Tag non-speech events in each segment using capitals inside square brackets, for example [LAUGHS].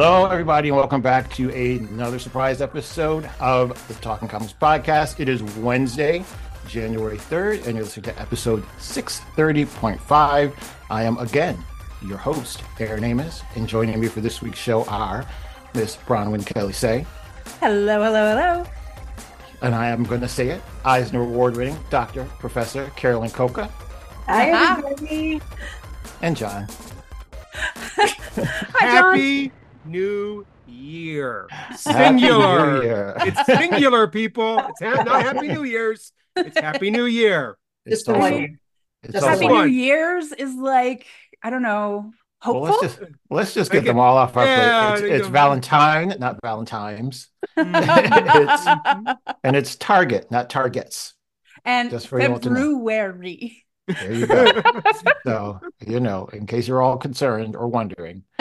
Hello, everybody, and welcome back to another surprise episode of the Talking Comics podcast. It is Wednesday, January 3rd, and you're listening to episode 630.5. I am again your host, Aaron Amos, and joining me for this week's show are Miss Bronwyn Kelly Say, Hello, hello, hello. and I am going to say it, Eisner Award winning Dr. Professor Carolyn Cocca, Hi, everybody. and John. [LAUGHS] Hi, John. Happy New Year. Singular. New Year. It's singular, people. It's ha- not Happy New Year's. It's Happy New Year. It's the also- one. it's Just Happy one. New Year's is like, I don't know, Well, hopeful. let's just let's just get Okay. them all off our Yeah, plate. It's, it's. Valentine, not Valentine's, [LAUGHS] [LAUGHS] Mhm. and it's Target, not Targets. and just for you to know. February. There you go. [LAUGHS] so you know, in case you're all concerned or wondering, [LAUGHS]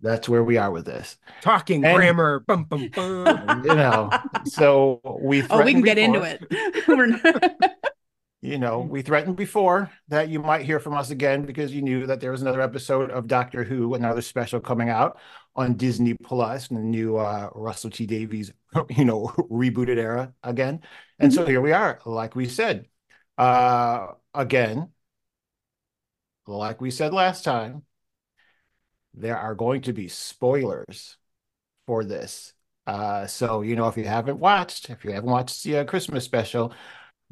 that's where we are with this. Talking And- grammar. Bum, bum, bum. [LAUGHS] You know, so we oh, we can threatened get into it. You know, we threatened before that you might hear from us again because you knew that there was another episode of Doctor Who, another special coming out on Disney Plus, in the new uh, Russell T Davies, you know, rebooted era again. And so here we are, like we said, uh, again, like we said last time, there are going to be spoilers for this. Uh, so you know, if you haven't watched, if you haven't watched the uh, Christmas special,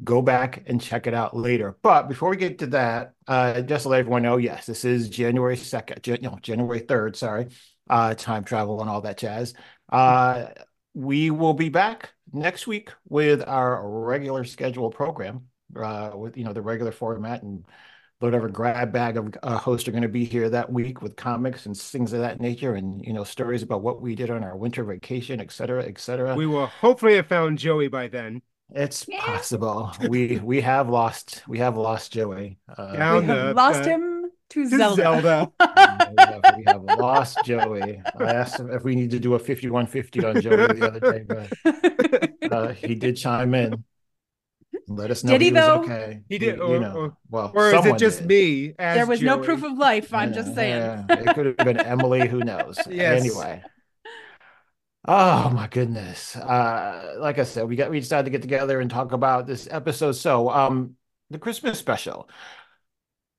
go back and check it out later. But before we get to that, uh, just to let everyone know, yes, this is January 2nd, Jan- no, January 3rd, sorry, uh, time travel and all that jazz. Uh, we will be back next week with our regular schedule program, uh, with, you know, the regular format and whatever grab bag of uh, hosts are going to be here that week with comics and things of that nature and, you know, stories about what we did on our winter vacation, et cetera, et cetera. We will hopefully have found Joey by then. It's Yeah. possible. We we have lost we have lost Joey. Uh, Down we the- have lost the- him to To Zelda. Zelda. [LAUGHS] we, have, we have lost Joey. I asked him if we need to do a 5150 on Joey the other day, but uh, he did chime in. And Let us know Did he, was though? okay. He did, You, or- know, or- well, Or is it just did. me? As there was no proof of life. I'm Yeah, just saying. yeah. It could have been [LAUGHS] Emily. Who knows? Yes. Anyway. Oh my goodness. Uh, like I said, we got we decided to get together and talk about this episode. So, um, the Christmas special.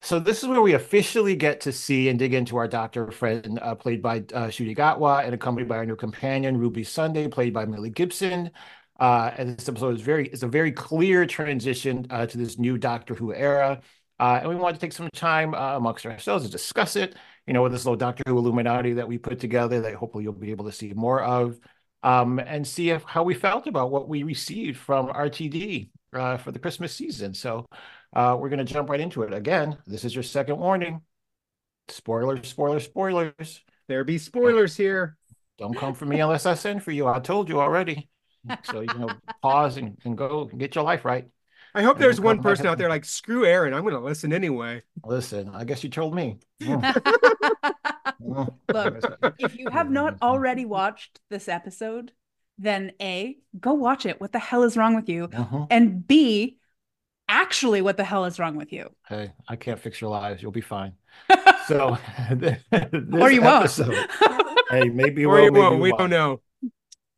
So this is where we officially get to see and dig into our doctor friend, uh, played by uh, Ncuti Gatwa, and accompanied by our new companion Ruby Sunday, played by Millie Gibson. Uh, and this episode is very is a very clear transition uh, to this new Doctor Who era. Uh, and we wanted to take some time uh, amongst ourselves to discuss it, you know, with this little Doctor Who Illuminati that we put together that hopefully you'll be able to see more of, um, and see if, how we felt about what we received from RTD uh, for the Christmas season. So uh, we're going to jump right into it. Again, this is your second warning. Spoilers, spoilers, spoilers. There be spoilers here. Don't come for me unless I send for you. I told you already. So, you know, pause and, and go get your life right. I hope And there's one person out there like, screw Aaron. I'm going to listen anyway. Listen, I guess you told me. [LAUGHS] Look, if you have not already watched this episode, then A, go watch it. What the hell is wrong with you? Mhm. And B, actually, what the hell is wrong with you? Hey, I can't fix your lives. You'll be fine. [LAUGHS] So, [LAUGHS] this or you won't. hey, maybe or will, you maybe won't. We won't. don't know.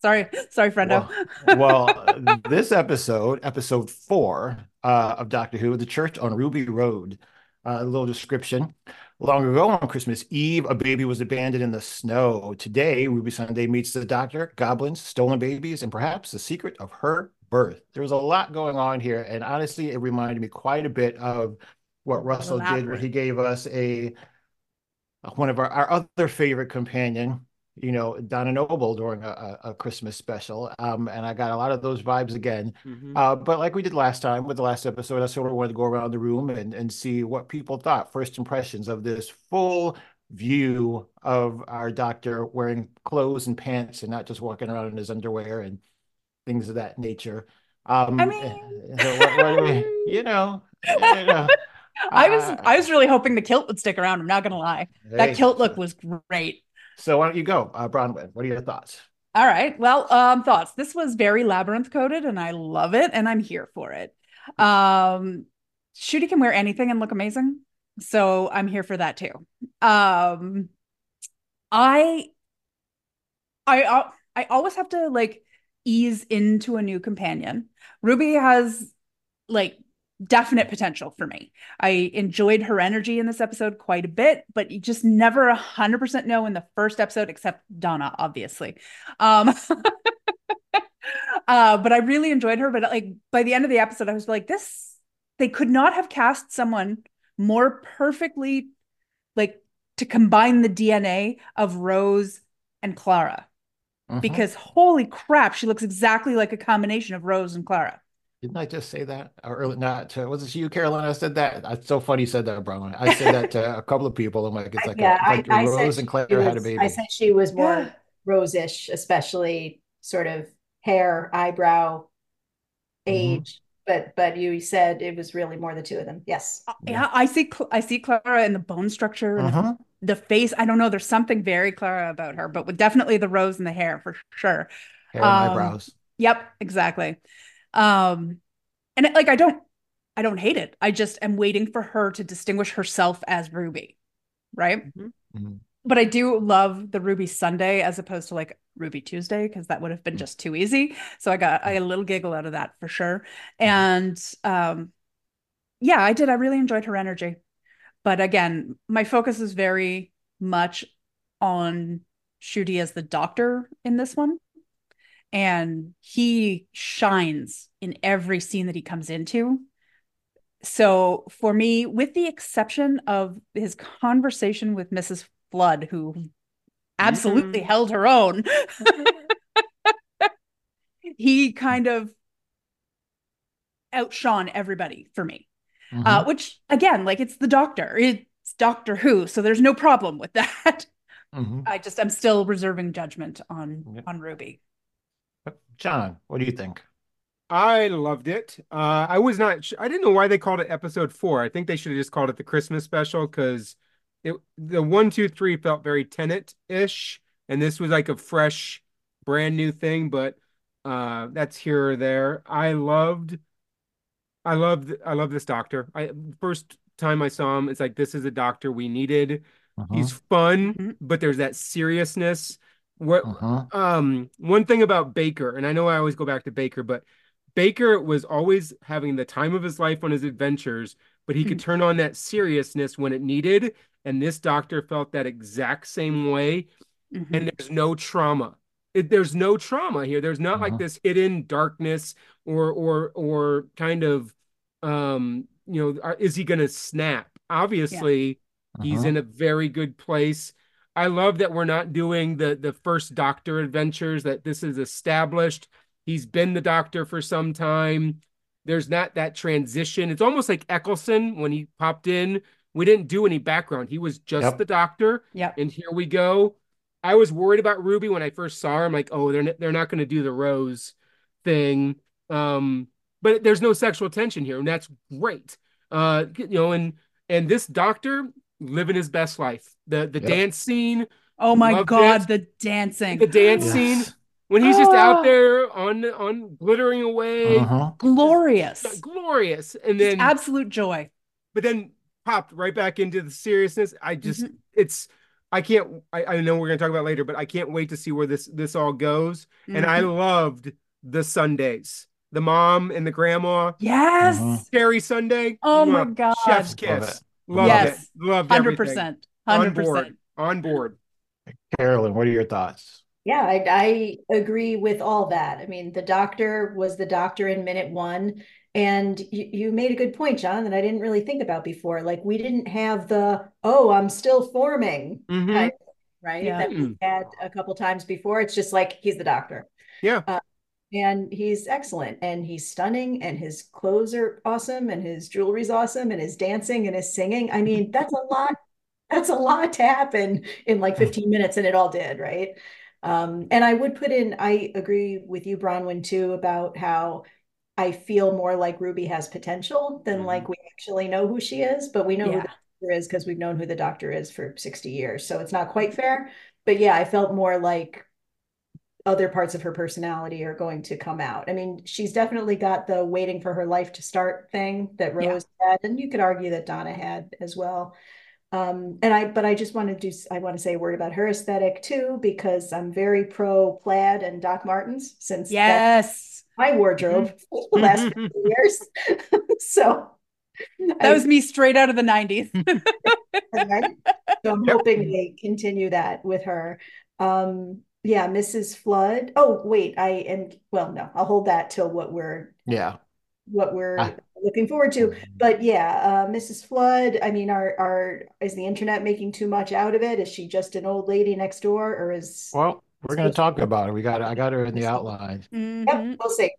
Sorry, sorry, friendo. well, this episode, episode four uh, of Doctor Who, The Church on Ruby Road. Uh, a little description. Long ago on Christmas Eve, a baby was abandoned in the snow. Today, Ruby Sunday meets the doctor, goblins, stolen babies, and perhaps the secret of her birth. There was a lot going on here, and honestly, it reminded me quite a bit of what Russell did, where he gave us a one of our, our other favorite companion, you know, Donna Noble during a, a, Christmas special. Um, and I got a lot of those vibes again. Mhm. Uh, but like we did last time with the last episode, I sort of wanted to go around the room and, and see what people thought, first impressions of this full view of our doctor wearing clothes and pants and not just walking around in his underwear and things of that nature. Um, I eh, mean- so what- what- [LAUGHS] you know, you know, I was uh, I was really hoping the kilt would stick around. I'm not gonna lie. hey, That kilt look was great. So why don't you go, uh, Bronwyn? What are your thoughts? All right. Well, um, thoughts. This was very labyrinth coded, and I love it, and I'm here for it. Um, Ncuti can wear anything and look amazing, so I'm here for that too. Um, I, I, uh, I always have to like ease into a new companion. Ruby has like definite potential for me. I enjoyed her energy in this episode quite a bit, but you just never a hundred percent know in the first episode, except Donna, obviously. Um, [LAUGHS] uh, but I really enjoyed her. But like by the end of the episode, I was like, this they could not have cast someone more perfectly, like to combine the DNA of Rose and Clara. Mhm. Because holy crap, she looks exactly like a combination of Rose and Clara. Didn't I just say that? Or early, not to, was it you, Carolina? I said that. It's so funny you said that, Bronwyn. I said that to a couple of people. I'm like, it's like, yeah, a, like I, I Rose said and Claire she had a baby. I said she was more Yeah. rose-ish, especially sort of hair, eyebrow, Mhm. age. But but you said it was really more the two of them. Yes. Uh, Yeah, I see. I see Clara in the bone structure and Mhm. the face. I don't know. There's something very Clara about her, but with definitely the rose and the hair for sure. Hair and Um, eyebrows. Yep, exactly. Um, and like I don't, I don't hate it. I just am waiting for her to distinguish herself as Ruby, right? Mhm. But I do love the Ruby Sunday as opposed to like Ruby Tuesday because that would have been just too easy. So I got I got a little giggle out of that for sure. And um, yeah, I did. I really enjoyed her energy. But again, my focus is very much on Ncuti as the doctor in this one. And he shines in every scene that he comes into. So for me, with the exception of his conversation with Mrs. Flood, who absolutely held her own, [LAUGHS] [LAUGHS] he kind of outshone everybody for me. Uh, Mhm. which again, like it's the doctor, it's Doctor Who, so there's no problem with that. Mhm. I just I'm still reserving judgment on Yeah. on Ruby. John, what do you think? I loved it. Uh, I was not. sh- I didn't know why they called it episode four. I think they should have just called it the Christmas special because it the one, two, three felt very Tennant-ish, and this was like a fresh, brand new thing. But uh, that's here or there. I loved. I loved. I love this doctor. I first time I saw him, it's like this is a doctor we needed. Mhm. He's fun, Mhm. but there's that seriousness. What Mhm. um, one thing about Baker, and I know I always go back to Baker, but Baker was always having the time of his life on his adventures, but he could turn on that seriousness when it needed. And this doctor felt that exact same way. Mhm. And there's no trauma. It, there's no trauma here. There's not like Mhm. this hidden darkness or or or kind of um, you know, are- is he gonna snap? Obviously, He's Mhm. in a very good place. I love that we're not doing the the first Doctor adventures, that this is established. He's been the Doctor for some time. There's not that transition. It's almost like Eccleston when he popped in. We didn't do any background. He was just Yep. the Doctor, Yeah. and here we go. I was worried about Ruby when I first saw her. I'm like, oh, they're they're not going to do the Rose thing. Um, but there's no sexual tension here, and that's great. Uh, you know, and and this Doctor living his best life. The the Yep. dance scene, Oh my God, it. the dancing. the dance Yes. scene when he's just Oh. out there on on glittering away, Mhm. Glorious. glorious. And Just then absolute joy. but then popped right back into the seriousness. I just Mhm. it's I can't I, I know we're gonna talk about it later, but I can't wait to see where this this all goes. And I Mhm. loved the Sundays. The mom and the grandma. Yes. Mhm. Cherry Sunday. Oh my God. Chef's Love kiss. It. Loved Yes. it. Loved Hundred everything. percent. On Hundred board. percent. On board. Carolyn, what are your thoughts? Yeah, I, I agree with all that. I mean, the doctor was the doctor in minute one. And you, you made a good point, John, that I didn't really think about before. Like, we didn't have the, oh, I'm still forming, Mhm. type, right? Yeah. That we had a couple times before. It's just like he's the doctor. Yeah. Uh, and he's excellent and he's stunning and his clothes are awesome and his jewelry's awesome and his dancing and his singing. I mean, that's a lot. That's a lot to happen in like 15 minutes, and it all did, right? Um, and I would put in, I agree with you, Bronwyn, too, about how I feel more like Ruby has potential than Mhm. like we actually know who she is, but we know who the doctor is because we've known who the doctor is for 60 years. So it's not quite fair. But yeah, I felt more like other parts of her personality are going to come out. I mean, she's definitely got the waiting for her life to start thing that Yeah. Rose had, and you could argue that Donna had as well. Um, and I, but I just want to do, I want to say a word about her aesthetic too, because I'm very pro plaid and Doc Martens since Yes. my wardrobe the last 50 years. [LAUGHS] so That was me straight out of the 90s. [LAUGHS] right? So I'm hoping they continue that with her. Um, yeah, Mrs. Flood. Oh, wait, I am, well, no, I'll hold that till what we're Yeah. what we're Ah. looking forward to. But yeah, uh, Mrs. Flood, I mean, are are is the internet making too much out of it? Is she just an old lady next door, or is Well, we're gonna talk about it. We got I got her in the Let's see. outline. Mhm. Yep, we'll see.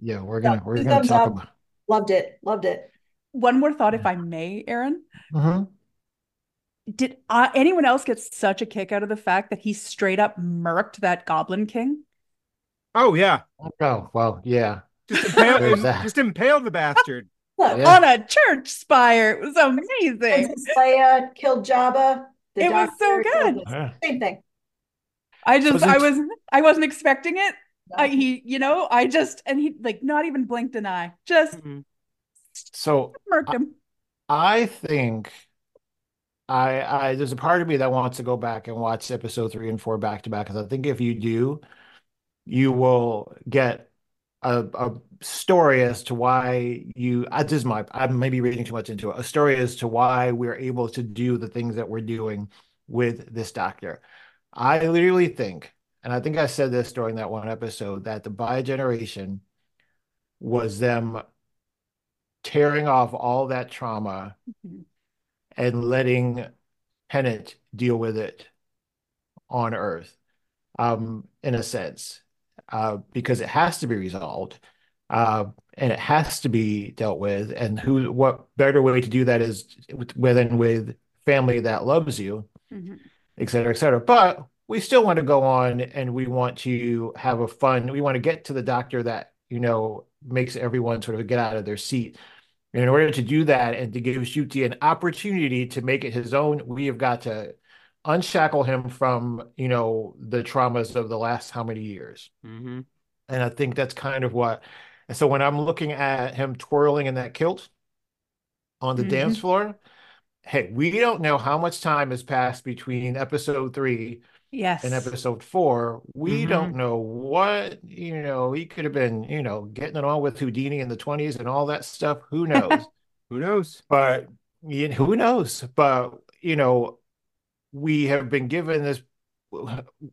Yeah, we're gonna we're gonna talk up. about. Loved it, loved it. One more thought, if I may, Aaron. Mhm. Did uh, anyone else get such a kick out of the fact that he straight up murked that Goblin King? Oh yeah. Oh, well, yeah. Just impale, There's just impale the bastard. [LAUGHS] Yeah. On a church spire. It was amazing. Princess Leia killed Jabba. The It was so good. Yeah. Same thing. I just, Was I was, I wasn't expecting it. No. I, he, you know, I just, and he like not even blinked an eye, just Mhm. So murked him. I think I I there's a part of me that wants to go back and watch episode three and four back to back because I think if you do, you will get a a story as to why you I this is my I may be reading too much into it. A story as to why we're able to do the things that we're doing with this doctor. I literally think, and I think I said this during that one episode, that the Bi generation was them tearing off all that trauma Mhm. And letting Tennant deal with it on Earth, um, in a sense, uh, because it has to be resolved, uh, and it has to be dealt with. And who, what better way to do that is with, within with family that loves you, Mhm. et cetera, et cetera. But we still want to go on and we want to have a fun, we want to get to the doctor that, you know, makes everyone sort of get out of their seat. And in order to do that and to give Ncuti an opportunity to make it his own, we have got to unshackle him from, you know, the traumas of the last how many years. Mhm. And I think that's kind of what. And so when I'm looking at him twirling in that kilt on the dance Mhm. floor, hey, we don't know how much time has passed between episode three Yes. in episode four, we Mhm. don't know what, you know, he could have been, you know, getting it on with Houdini in the 20s and all that stuff. Who [LAUGHS] knows? Who knows? But you know, who knows? But, you know, we have been given this,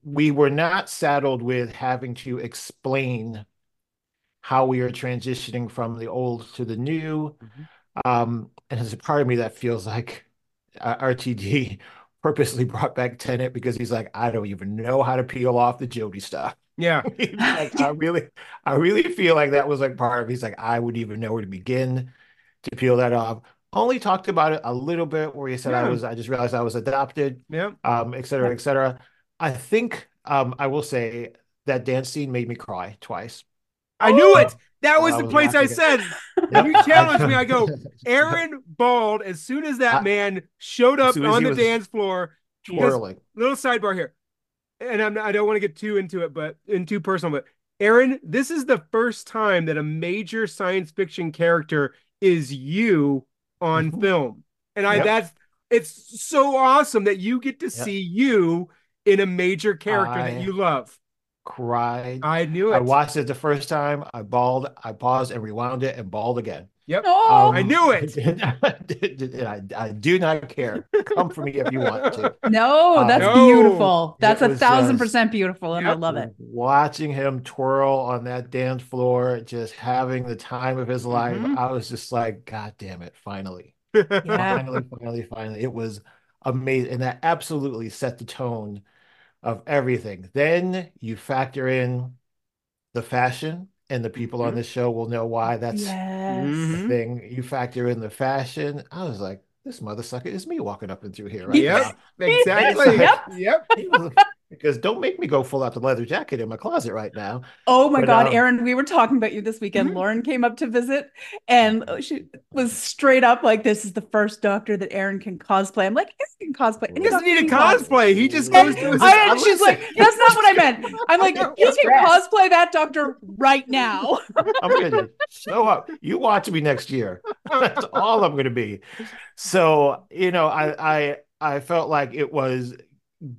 we were not saddled with having to explain how we are transitioning from the old to the new. Mhm. Um, and as a part of me that feels like uh, RTD purposely brought back Tennant because he's like, I don't even know how to peel off the Jodie stuff. Yeah. [LAUGHS] Like, I really, I really feel like that was like part of. He's like, I wouldn't even know where to begin to peel that off. Only talked about it a little bit where he said I was, I just realized I was adopted, Yeah. um, et cetera, et cetera. I think, um, I will say that dance scene made me cry twice. I knew it. That was I the place I said. Yep. [LAUGHS] You [LAUGHS] challenged me. I go, [LAUGHS] Aaron Bawled. as soon as that I- man showed up on the dance floor. Twirling. little sidebar here, and I'm, I don't want to get too into it, but in too personal. But Aaron, this is the first time that a major science fiction character is you on Mhm. film, and I Yep. that's it's so awesome that you get to Yep. see you in a major character I- that you love. Cried. I knew it. I watched it the first time. I bawled. I paused and rewound it and bawled again. Yep. Oh, I knew it. [LAUGHS] I, I do not care. Come for me if you want to. no, Uh, that's No. beautiful. That's It a thousand just- percent beautiful, and I love it. Watching him twirl on that dance floor, just having the time of his life, Mhm. I was just like, God damn it, finally. [LAUGHS] Yeah. Finally, finally, finally. It was amazing. And that absolutely set the tone of everything. Then you factor in the fashion, and the people on Mhm. this show will know why that's Yes. The thing. You factor in the fashion. I was like, this mother sucker is me walking up and through here right Yep. now. [LAUGHS] Exactly. Yep. Yep. [LAUGHS] because don't make me go full out the leather jacket in my closet right now. Oh my But, God, um, Aaron, we were talking about you this weekend. Mhm. Lauren came up to visit and she was straight up like, This is the first doctor that Aaron can cosplay. I'm like, Aaron can cosplay. And He doesn't need a cosplay. He just goes to his. I, [LAUGHS] and she's like, That's not what I meant. I'm like, [LAUGHS] You can cosplay that doctor right now. [LAUGHS] I'm gonna show up. You watch me next year. That's all I'm gonna be. So you know, I I I felt like it was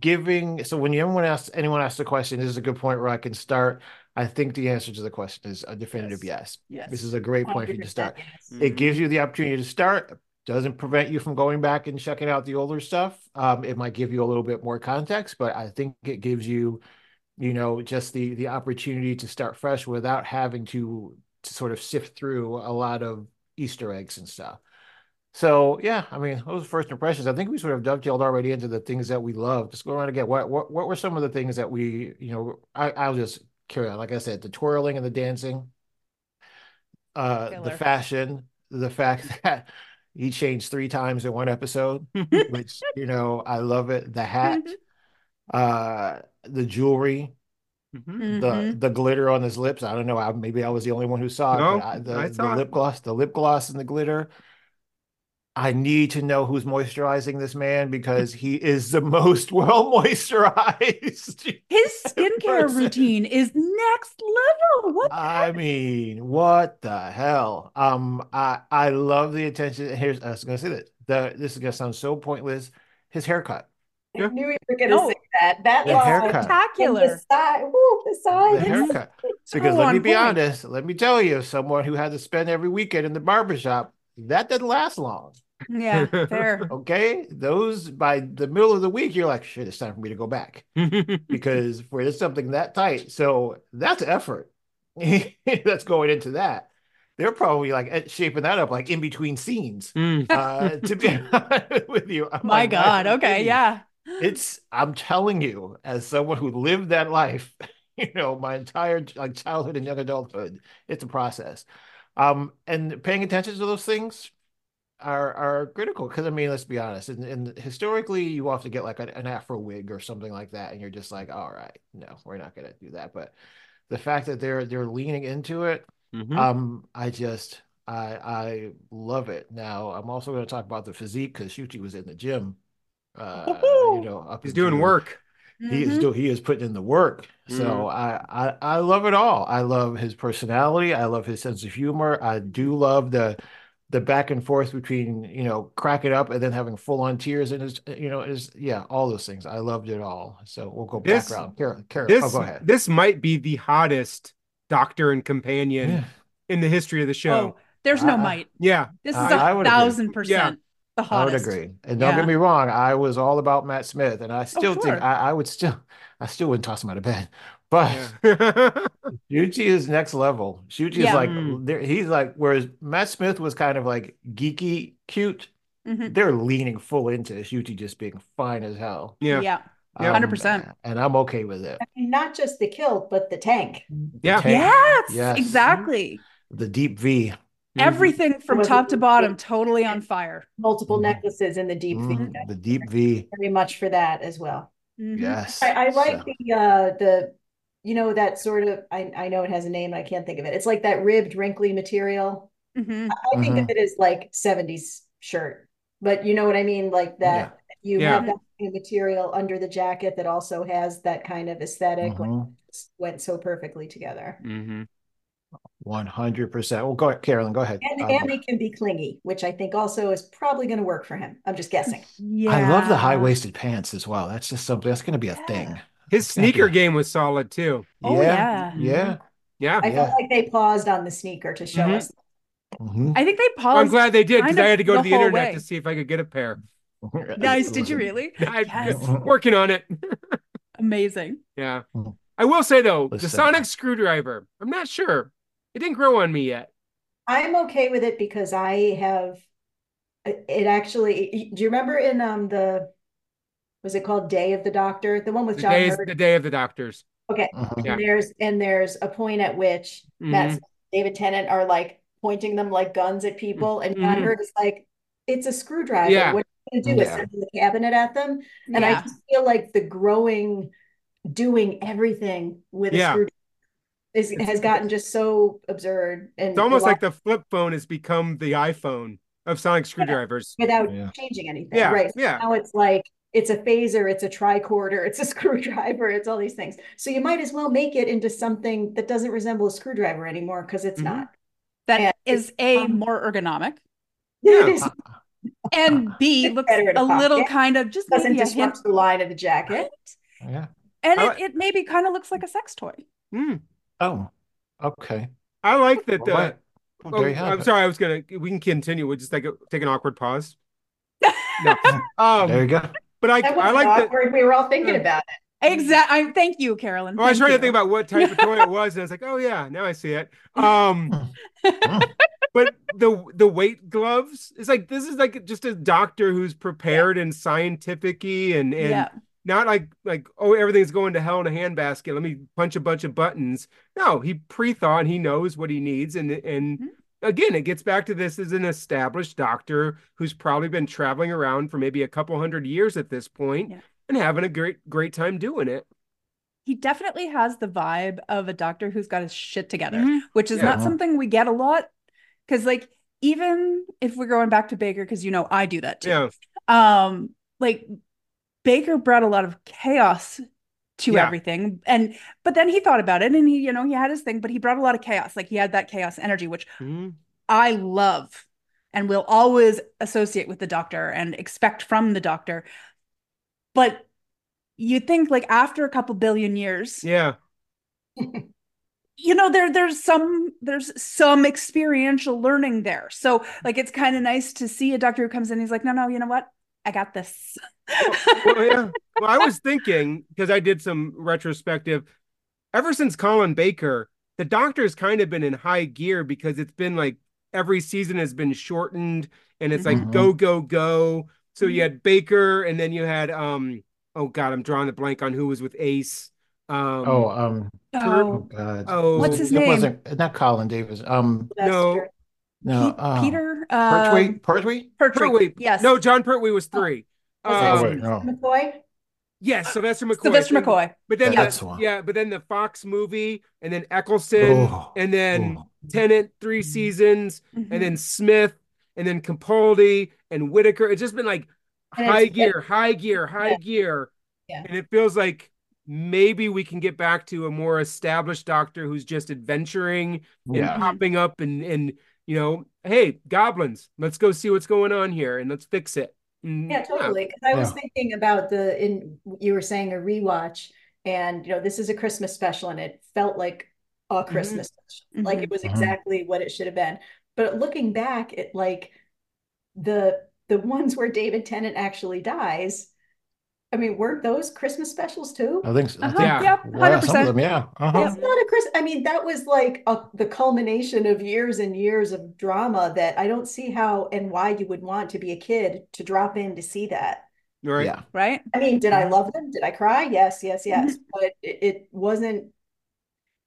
giving. So when anyone asks anyone asks a question, this is a good point where I can start. I think the answer to the question is a definitive yes. Yes. This is a great point for you to 100% start. yes. It gives you the opportunity to start. Doesn't prevent you from going back and checking out the older stuff. Um, it might give you a little bit more context, but I think it gives you, you know, just the the opportunity to start fresh without having to to sort of sift through a lot of Easter eggs and stuff. So yeah, I mean, those first impressions. I think we sort of dovetailed already into the things that we love. Just go around again. What what what were some of the things that we, you know, I, I'll just carry on. Like I said, the twirling and the dancing, uh, the fashion, the fact [LAUGHS] that he changed three times in one episode, which [LAUGHS] you know, I love it. The hat, uh, the jewelry, Mhm. the Mhm. the glitter on his lips. I don't know. I, maybe I was the only one who saw it, No, I, the, I the lip gloss, the lip gloss and the glitter. I need to know who's moisturizing this man because he is the most [LAUGHS] well moisturized. [LAUGHS] His skincare Person. routine is next level. What? the I heck? mean, what the hell? Um, I I love the attention. Here's I was gonna say that the this is gonna sound so pointless. His haircut, I Yeah. knew you were going to No. say that. That The line haircut. and Spectacular. the side, woo, the the haircut. So Because let me be point. honest, let me tell you, someone who had to spend every weekend in the barbershop, that doesn't last long. Yeah, fair. [LAUGHS] Okay, those by the middle of the week, you're like, shit, it's time for me to go back [LAUGHS] because for it's something that tight, so that's effort [LAUGHS] that's going into that. They're probably like eh, shaping that up like in between scenes. Mm. Uh, to be with you, I'm My like, God. "Nice, Okay. Yeah. It's I'm telling you, as someone who lived that life, you know, my entire like childhood and young adulthood, it's a process. Um, and paying attention to those things are are critical because I mean, let's be honest, and, and historically, you often get like an, an Afro wig or something like that, and you're just like, all right, no, we're not gonna do that. But the fact that they're they're leaning into it, Mhm. um, I just I I love it. Now I'm also going to talk about the physique because Ncuti was in the gym. Uh, you know, up He's doing into- work. He is Mhm. doing he is putting in the work. So Mhm. I, I I love it all. I love his personality. I love his sense of humor. I do love the the back and forth between, you know, crack it up and then having full on tears and his, you know, is yeah, all those things. I loved it all. So we'll go This- back around. Karen, Karen, oh, This oh, go ahead. this might be the hottest doctor and companion Yeah. in the history of the show. Oh, there's no I- I- might. Yeah. This is I- a I would agree. thousand percent the I would agree. And don't Yeah. get me wrong, I was all about Matt Smith, and I oh, still think sure. I, I would still I still wouldn't toss him out of bed. But Yeah. [LAUGHS] Ncuti is next level. Ncuti is like Mm. there he's like whereas Matt Smith was kind of like geeky cute. Mhm. They're leaning full into Ncuti just being fine as hell. yeah. Yeah. Yeah. 100%. And I'm okay with it. And not just the kilt, but the tank. The Yeah. tank, Yes, Yes. exactly. the deep V. Everything from top it- to bottom, totally on fire. Multiple Mhm. necklaces in the deep V. Mm, the deep V. Very much for that as well. Mhm. Yes. I, I like So- the uh the you know that sort of I, I know it has a name I can't think of it. It's like that ribbed wrinkly material. Mhm. I think of it as like 70s shirt. But you know what I mean? Like that you Yeah. have that kind of material under the jacket that also has that kind of aesthetic like Mhm. just went so perfectly together. hmm 100%. Well, go ahead, Carolyn, go ahead. And Um, and he can be clingy, which I think also is probably going to work for him. I'm just guessing. [LAUGHS] Yeah, I love the high-waisted pants as well. That's just something that's going to be a Yeah. thing. His sneaker you. game was solid too. Oh, yeah. yeah. Yeah. Yeah. I Yeah. felt like they paused on the sneaker to show Mhm. us Mhm. I think they paused. I'm glad they did because I had to go to the the internet way. to see if I could get a pair. [LAUGHS] Nice. Did you [LAUGHS] really? [LAUGHS] I'm Yes. working on it. Amazing. Yeah. Mhm. I will say though, the sonic screwdriver, I'm not sure. It didn't grow on me yet. I'm okay with it because I have it it actually do you remember in um the was it called Day of the Doctor? The one with The John day is the day of the doctors. Okay. Yeah. And there's and there's a point at which Matt Mhm. Smith and David Tennant are like pointing them like guns at people, and John Mhm. Hurt is like, it's a screwdriver. Yeah. What are you gonna do? Is Yeah. send the cabinet at them? And I just feel like the growing, doing everything with a screwdriver is has gotten just so absurd and It's almost like the flip phone has become the iPhone of sonic screwdrivers. without Yeah. changing anything. Yeah, Right. So yeah. Now it's like it's a phaser, it's a tricorder, it's a [LAUGHS] screwdriver, it's all these things. So you might as well make it into something that doesn't resemble a screwdriver anymore because it's Mhm. not. That And is A, um, more ergonomic, Yeah. It is [LAUGHS] and B, [LAUGHS] looks a a little kind of just doesn't maybe a hint. disrupt the line of the jacket. Yeah. And it, it maybe kind of looks like a sex toy. Mm. Oh, okay. I like that. Well, The, well, oh, there you have I'm it. sorry. I was gonna. We can continue. We'll just take a, take an awkward pause. No. Um, There you go. But I That I like that. We were all thinking Yeah. about it. Exactly. Thank you, Carolyn. Well, I was Thank trying to think about what type of toy it was, and I was like, oh yeah, now I see it. Um, [LAUGHS] but the the weight gloves is like this is like just a doctor who's prepared and scientific and and yeah. not like like oh everything's going to hell in a handbasket. Let me punch a bunch of buttons. No, he pre-thought. He knows what he needs, and and Mhm. Again, it gets back to this as an established doctor who's probably been traveling around for maybe a couple hundred years at this point Yeah. and having a great great time doing it. He definitely has the vibe of a doctor who's got his shit together, Mhm. which is Yeah. not something we get a lot. Because, like, even if we're going back to Baker, because you know I do that too. Yeah, um like baker brought a lot of chaos to Yeah. everything and but then he thought about it and he you know he had his thing but he brought a lot of chaos like he had that chaos energy which Mhm. i love and will always associate with the doctor and expect from the doctor but you think like after a couple billion years yeah. [LAUGHS] you know there there's some there's some experiential learning there so like it's kind of nice to see a doctor who comes in he's like no no you know what i got this well, yeah. [LAUGHS] Well, I was thinking because I did some retrospective. Ever since Colin Baker, the Doctor's kind of been in high gear because it's been like every season has been shortened, and it's like Mhm. go go go. So you had Baker, and then you had um. Oh God, I'm drawing a blank on who was with Ace. Um, Oh, um, oh oh God. Oh. What's his It name? wasn't not Colin Davis. Um, That's No. True. no, Pe- uh, peter Pertwee, um, Pertwee. Pertwee. Pertwee. yes No, Jon Pertwee was three. Was Oh, Um, wait, no. McCoy? yes, Sylvester McCoy. sylvester Then- mccoy But then, Yeah, the, that's the one. yeah, but then the Fox movie, and then Eccleston, Oh, and then oh. Tennant, three seasons, Mhm. and then Smith, and then Capaldi and Whittaker. It's just been like high it's- gear, high gear, high Yeah. gear. Yeah. And it feels like maybe we can get back to a more established doctor who's just adventuring and popping up and and you know, hey, goblins, let's go see what's going on here and let's fix it. Mm, and, Yeah, totally. Because I was Yeah. thinking about the in you were saying a rewatch, and you know, this is a Christmas special, and it felt like a mm-hmm. Christmas special. Mm-hmm. Like it was Mhm. exactly what it should have been. But looking back it like the the ones where David Tennant actually dies, I mean, weren't those Christmas specials too? I think. so. Uh-huh, think. Yeah. yep, well, some of 100%. them, yeah. Uh-huh. It's not a Chris. I mean, that was like a, the culmination of years and years of drama that I don't see how and why you would want to be a kid to drop in to see that. Right. Yeah. right I mean, did I love them? Did I cry? Yes, yes, yes. But it, it wasn't.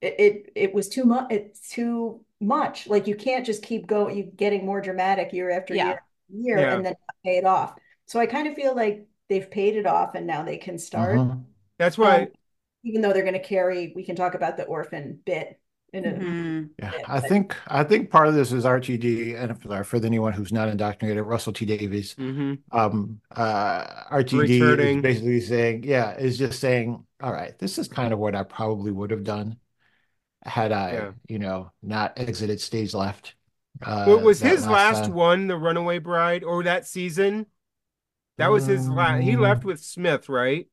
It, it it was too much. It's too much. Like you can't just keep going. You getting more dramatic year after Yeah. year, after year, Yeah. and then pay it off. So I kind of feel like they've paid it off, and now they can start. Mhm. That's why Um, even though they're going to carry, we can talk about the orphan bit in a. Mhm. Yeah, Yeah, I but- think I think part of this is RTD, and for, for anyone who's not indoctrinated, Russell T Davies, Mhm. um, uh, RTD Returning. is basically saying, yeah, is just saying, all right, this is kind of what I probably would have done had I, Yeah. you know, not exited stage left. Uh, What was his last time. one, The Runaway Bride, or that season? That was his last. He Um, left with Smith, right?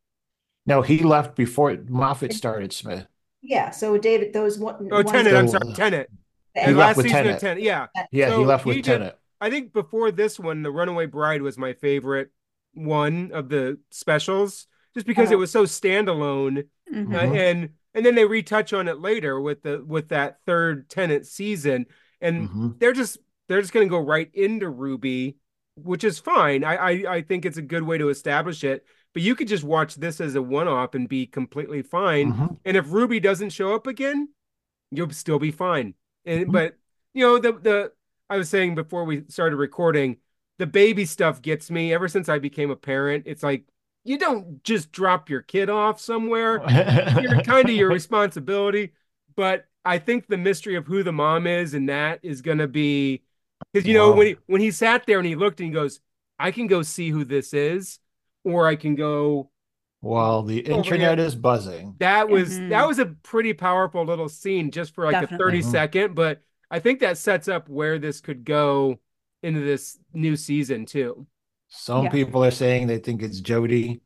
No, he left before Moffat started Smith. Yeah. So David, those one. Oh, ones Tennant. that- I'm sorry, uh, Tennant. And left last with season Tennant. of Tennant, yeah. Yeah, So he left he with did- I think before this one, The Runaway Bride was my favorite one of the specials, just because it Uh-huh. was so standalone. Uh, Mhm. and and then they retouch on it later with the with that third Tennant season, and Mhm. they're just they're just going to go right into Ruby, which is fine. I, I I think it's a good way to establish it. But you could just watch this as a one off and be completely fine. Mhm. And if Ruby doesn't show up again, you'll still be fine. And Mhm. but you know the the I was saying before we started recording, the baby stuff gets me ever since I became a parent. It's like you don't just drop your kid off somewhere. [LAUGHS] You're kind of your responsibility. But I think the mystery of who the mom is and that is gonna be because you know Wow. when he when he sat there and he looked and he goes, I can go see who this is, or I can go while the internet is buzzing. that was Mhm. that was a pretty powerful little scene just for like a Definitely. 30 Mhm. second, but I think that sets up where this could go into this new season too. Some Yeah. people are saying they think it's Jodie.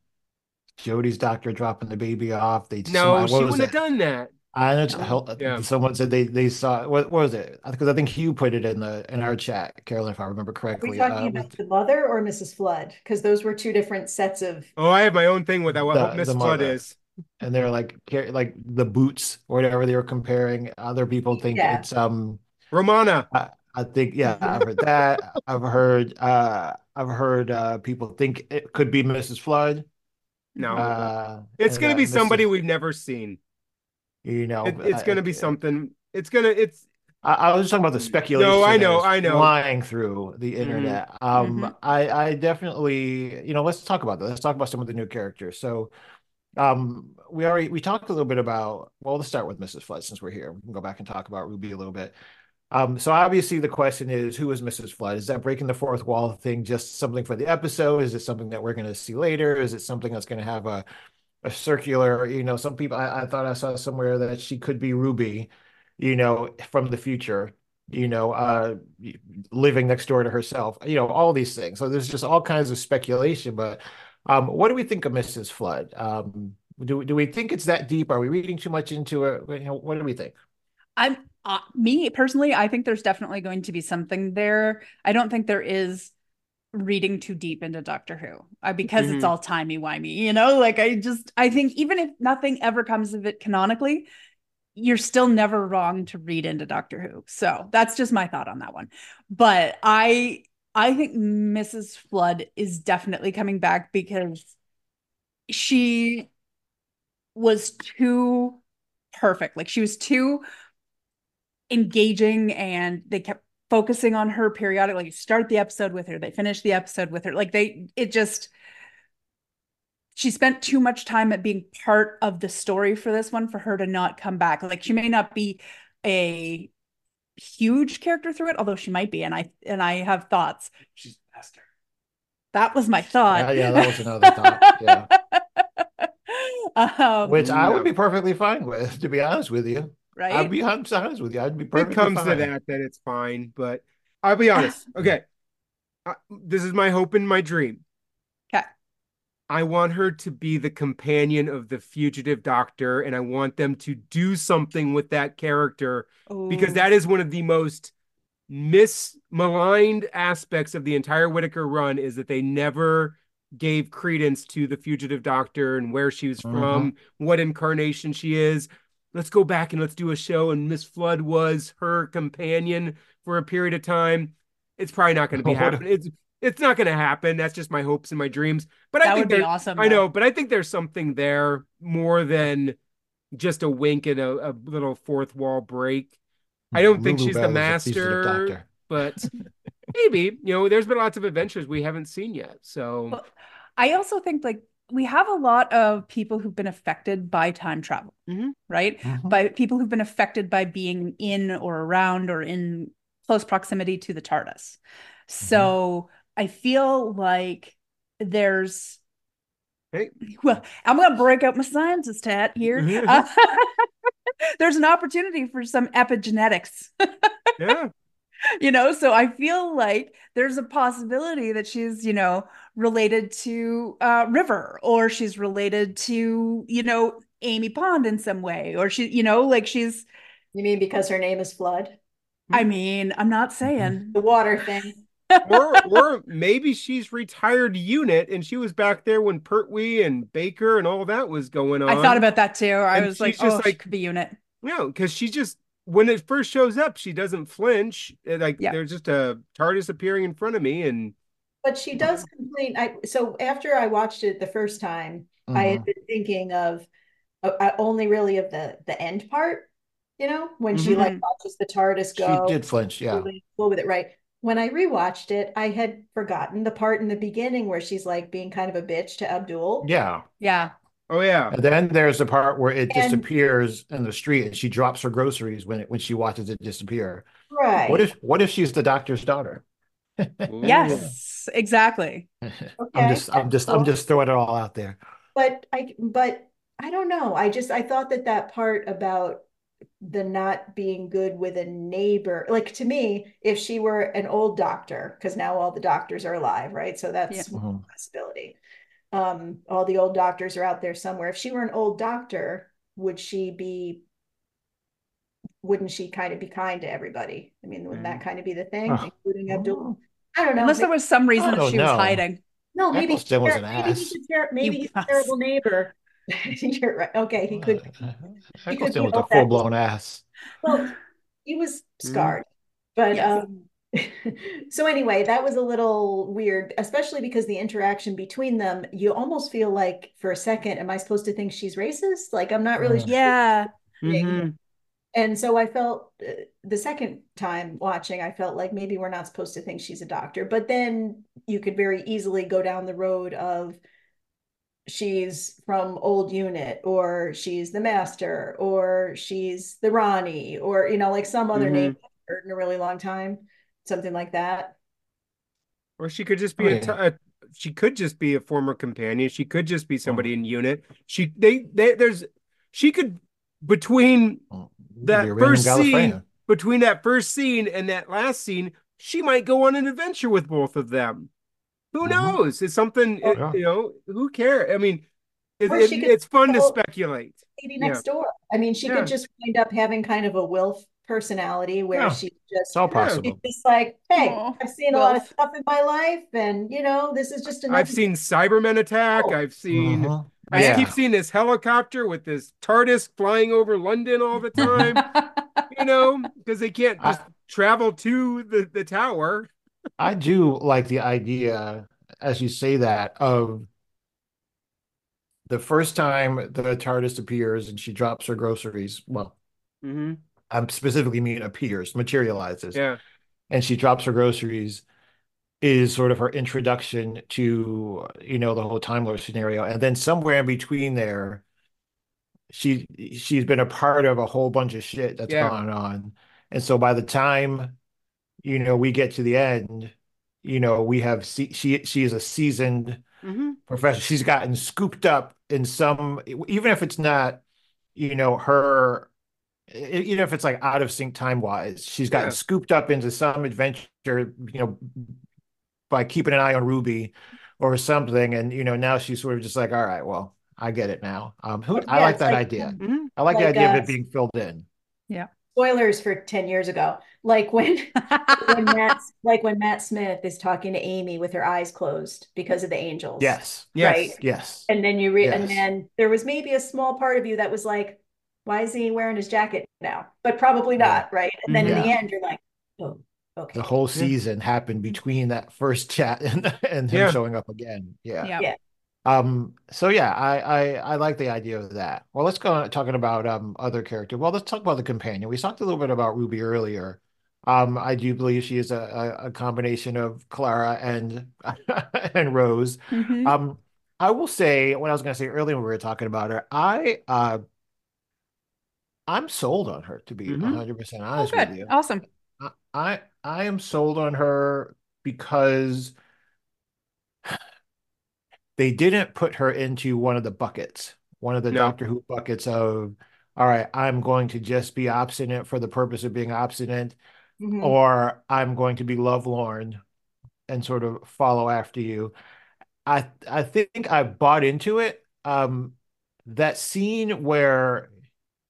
Jodie's doctor dropping the baby off. They No, what she wouldn't have done that. I know. No. Yeah. Someone said they they saw what, what was it? Because I think Hugh put it in the in our chat, Carolyn, if I remember Are we correctly. talking Uh, about the mother or Mrs. Flood? Because those were two different sets of. Oh, I have my own thing with that. What The- hope Flood is. and they're like like the boots or whatever they were comparing. Other people think Yeah. it's um. Romana. I think yeah, I've heard that. I've heard uh I've heard uh people think it could be Mrs. Flood. No. Uh, it's gonna uh, be somebody Mrs. we've never seen. You know, It- it's gonna be something. It's gonna it's I, I was just talking about the speculation. No, I know, I know. Flying through the internet. Um, Mhm. I, I definitely, you know, let's talk about that. Let's talk about some of the new characters. So, um, we already we talked a little bit about. Well, let's start with Mrs. Flood since we're here. We can go back and talk about Ruby a little bit. Um, so obviously the question is, who is Mrs. Flood? Is that breaking the fourth wall thing just something for the episode? Is it something that we're going to see later? Is it something that's going to have a a circular, you know, some people I, I thought I saw somewhere that she could be Ruby, you know, from the future, you know, uh living next door to herself, you know, all these things. So there's just all kinds of speculation. But um, what do we think of Mrs. Flood? Um, do do we think it's that deep? Are we reading too much into it? You know, what do we think? I'm uh, me personally, I think there's definitely going to be something there. I don't think there is reading too deep into Doctor Who uh, because it's Mhm. all timey wimey, you know? Like I just I think even if nothing ever comes of it canonically, you're still never wrong to read into Doctor Who. So that's just my thought on that one. But I I think Mrs. Flood is definitely coming back because she was too perfect. Like she was too engaging and they kept focusing on her periodically. Like start the episode with her, they finish the episode with her. Like they it just she spent too much time at being part of the story for this one for her to not come back. Like she may not be a huge character through it, although she might be. And I and I have thoughts. she's master. That was my thought. Yeah, yeah, that was another thought. Yeah. [LAUGHS] um, Which I would be perfectly fine with, to be honest with you. Right? I'd be honest honest with you. I'd be If it perfectly comes to fine. that, then it's fine. But I'll be honest. [LAUGHS] Okay. I, this is my hope and my dream. Okay. I want her to be the companion of the fugitive doctor, and I want them to do something with that character because that is one of the most mismaligned aspects of the entire Whittaker run is that they never gave credence to the fugitive doctor and where she was Mhm. from, what incarnation she is. Let's go back and let's do a show. And Miss Flood was her companion for a period of time. It's probably not going to be [LAUGHS] What happening. It's it's not going to happen. That's just my hopes and my dreams. But I think would be awesome. I though. know, but I think there's something there more than just a wink and a, a little fourth wall break. I don't think she's the Bell is a fugitive master, but [LAUGHS] maybe you know, there's been lots of adventures we haven't seen yet. So Well, I also think like we have a lot of people who've been affected by time travel, Mhm. right? Mhm. By people who've been affected by being in or around or in close proximity to the TARDIS. So I feel like there's Hey. well, I'm gonna break out my scientist hat here. Uh, [LAUGHS] there's an opportunity for some epigenetics [LAUGHS] yeah, you know so i feel like there's a possibility that she's you know related to uh river or she's related to you know amy pond in some way or she you know like she's You mean because her name is Flood? I mean, I'm not saying. The water thing. [LAUGHS] or or maybe she's retired unit and she was back there when Pertwee and Baker and all that was going on. I thought about that too. I And was like, just oh, she like- could be unit. no, because she just when it first shows up, she doesn't flinch. Uh, Like Yeah. there's just a TARDIS appearing in front of me, and But she does complain. I so after I watched it the first time, I had been thinking of uh, uh, only really of the the end part, you know, when she like Mhm. watches the TARDIS go, She did flinch, yeah. totally cool with it, right? When I rewatched it, I had forgotten the part in the beginning where she's like being kind of a bitch to Abdul. Yeah. Yeah. Oh yeah, And then there's the part where it And- disappears in the street and she drops her groceries when it when she watches it disappear. Right. What if what if she's the doctor's daughter? Yes, exactly. okay. [LAUGHS] I'm just I'm just I'm just throwing it all out there. But I but I don't know. I just I thought that that part about the not being good with a neighbor, like to me, if she were an old doctor, because now all the doctors are alive, right? So that's Yeah. one Mhm. possibility. Um, all the old doctors are out there somewhere. If she were an old doctor, would she be wouldn't she kind of be kind to everybody? I mean, wouldn't that kind of be the thing, Oh. including Abdul? I don't know. Unless there was some reason I that don't she was hiding. No, maybe he's, Eccleston was ter- an maybe ass. he's a ter- maybe He he's a [LAUGHS] terrible neighbor. [LAUGHS] You're right. Okay, he could. [LAUGHS] Eccleston be was a full blown ass. Well, he was scarred, but Yes. um. [LAUGHS] So anyway, that was a little weird, especially because the interaction between them, you almost feel like for a second, am I supposed to think she's racist? Like I'm not really sure. Yeah. Mhm. And so I felt uh, the second time watching, I felt like maybe we're not supposed to think she's a doctor, but then you could very easily go down the road of she's from old unit or she's the master or she's the Ronnie or you know like some other Mhm. name I've heard in a really long time, something like that. Or she could just be Oh, a, yeah. t- a she could just be a former companion. She could just be somebody in unit. She they, they there's she could between that first scene between that first scene and that last scene, she might go on an adventure with both of them. Who Mhm. knows? It's something Oh, it- yeah. you know. Who cares? I mean, it, it- it's fun to go- speculate. Lady Yeah. next door. I mean, she Yeah. could just wind up having kind of a Wilf personality where Yeah. she's It's just all Yeah. possible. She's just like, hey, Aw, I've seen a lot of stuff in my life, and you know, this is just another. I've seen Cybermen attack. Oh. I've seen. Mhm. I Yeah. keep seeing this helicopter with this TARDIS flying over London all the time. [LAUGHS] you know, because they can't I- just travel to the the tower. I do like the idea, as you say that, of the first time the TARDIS appears and she drops her groceries. Well, Mm-hmm. I'm specifically mean appears, materializes, Yeah. and she drops her groceries is sort of her introduction to, you know, the whole Time Lord scenario. And then somewhere in between there, she she's been a part of a whole bunch of shit that's Yeah. gone on. And so by the time, you know, we get to the end, you know, we have se she she is a seasoned Mm-hmm. professional. She's gotten scooped up in some, even if it's not, you know, her, even if it's like out of sync time wise, she's gotten Yeah. scooped up into some adventure, you know, by keeping an eye on Ruby or something. And, you know, now she's sort of just like, all right, well, I get it now. Um, who, I like that like, idea. Mm-hmm. I like the like, idea of uh, it being filled in. Yeah. Spoilers for 10 years ago. Like when [LAUGHS] when Matt like when Matt Smith is talking to Amy with her eyes closed because of the angels. Yes. Yes. Right. Yes. And then you read and then there was maybe a small part of you that was like, why is he wearing his jacket now? But probably Yeah. not, right? And then in the end you're like, oh, okay. The whole Yeah. season happened between that first chat [LAUGHS] and, and him Yeah. showing up again. Yeah. yeah. Yeah. Um, so yeah, I, I I like the idea of that. Well, let's go on talking about um other characters. Well, let's talk about the companion. We talked a little bit about Ruby earlier. Um, I do believe she is a, a, a combination of Clara and [LAUGHS] and Rose. Mhm. Um, I will say what I was gonna say earlier when we were talking about her, I uh I'm sold on her to be Mhm. 100% Oh, honest with good. you. Awesome. I, I I am sold on her because they didn't put her into one of the buckets, one of the No. Doctor Who buckets of, all right, I'm going to just be obstinate for the purpose of being obstinate, Mhm. or I'm going to be lovelorn and sort of follow after you. I I think I bought into it. Um, that scene where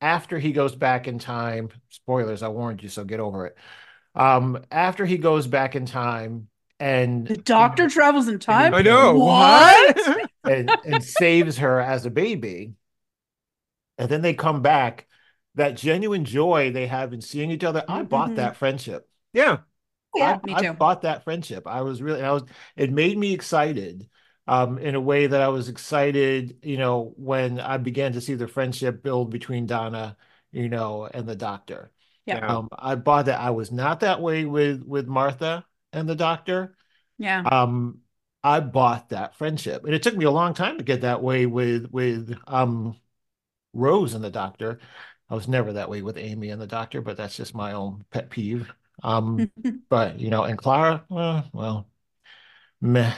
after he goes back in time, spoilers, I warned you, so get over it. Um, after he goes back in time and The doctor travels in time. I know. What? [LAUGHS] and, and saves her as a baby. And then they come back. That genuine joy they have in seeing each other. I bought Mhm. that friendship. Yeah. Yeah, I, me I bought that friendship. I was really, I was, it made me excited um, in a way that I was excited, you know, when I began to see the friendship build between Donna, you know, and the doctor. Yeah. Um, I bought that. I was not that way with with Martha and the doctor. Yeah. Um, I bought that friendship, and it took me a long time to get that way with with um Rose and the doctor. I was never that way with Amy and the doctor, but that's just my own pet peeve. Um, [LAUGHS] but you know, and Clara, well, well, meh.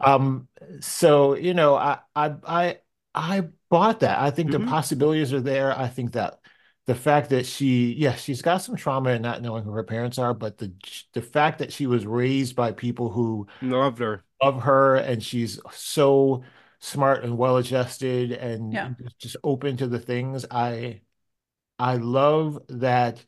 Um, so you know, I I I I bought that. I think the Mhm. possibilities are there. I think that the fact that she, yeah, she's got some trauma in not knowing who her parents are, but the the fact that she was raised by people who Loved her. love her and she's so smart and well adjusted and Yeah. just open to the things. I I love that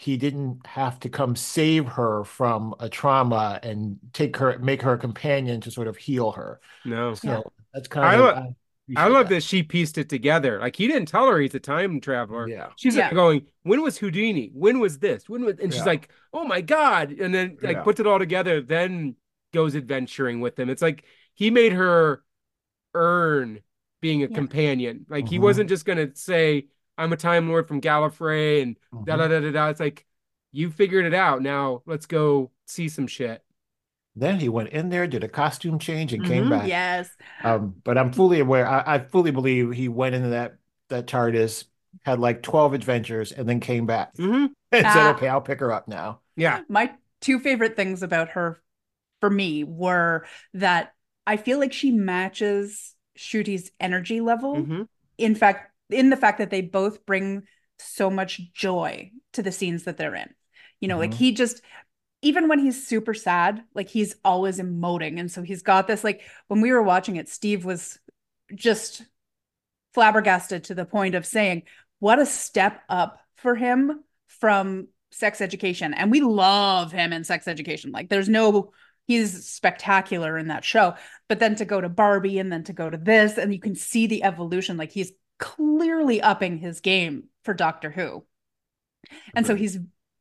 he didn't have to come save her from a trauma and take her make her a companion to sort of heal her. No. So Yeah. that's kind I of lo- I I love that she pieced it together. Like he didn't tell her he's a time traveler. Yeah. She's Yeah. like going, when was Houdini? When was this? When was and she's Yeah. like, oh my God. And then like Yeah. puts it all together, then goes adventuring with him. It's like he made her earn being a Yeah. companion. Like he Mhm. wasn't just gonna say, I'm a time lord from Gallifrey and da da da da da. It's like you figured it out. Now let's go see some shit. Then he went in there, did a costume change, and came Mhm. back. Yes. Um, but I'm fully aware. I, I fully believe he went into that that TARDIS, had like 12 adventures, and then came back hmm [LAUGHS] and Ah. said, "Okay, I'll pick her up now." Yeah. My two favorite things about her for me were that I feel like she matches Ncuti's energy level. hmm In fact, in the fact that they both bring so much joy to the scenes that they're in. You know, like Mhm. he just even when he's super sad, like he's always emoting. And so he's got this like when we were watching it, Steve was just flabbergasted to the point of saying, what a step up for him from sex education. And we love him in sex education. Like there's no, he's spectacular in that show. But then to go to Barbie and then to go to this, and you can see the evolution. Like he's clearly upping his game for Doctor Who. And so he's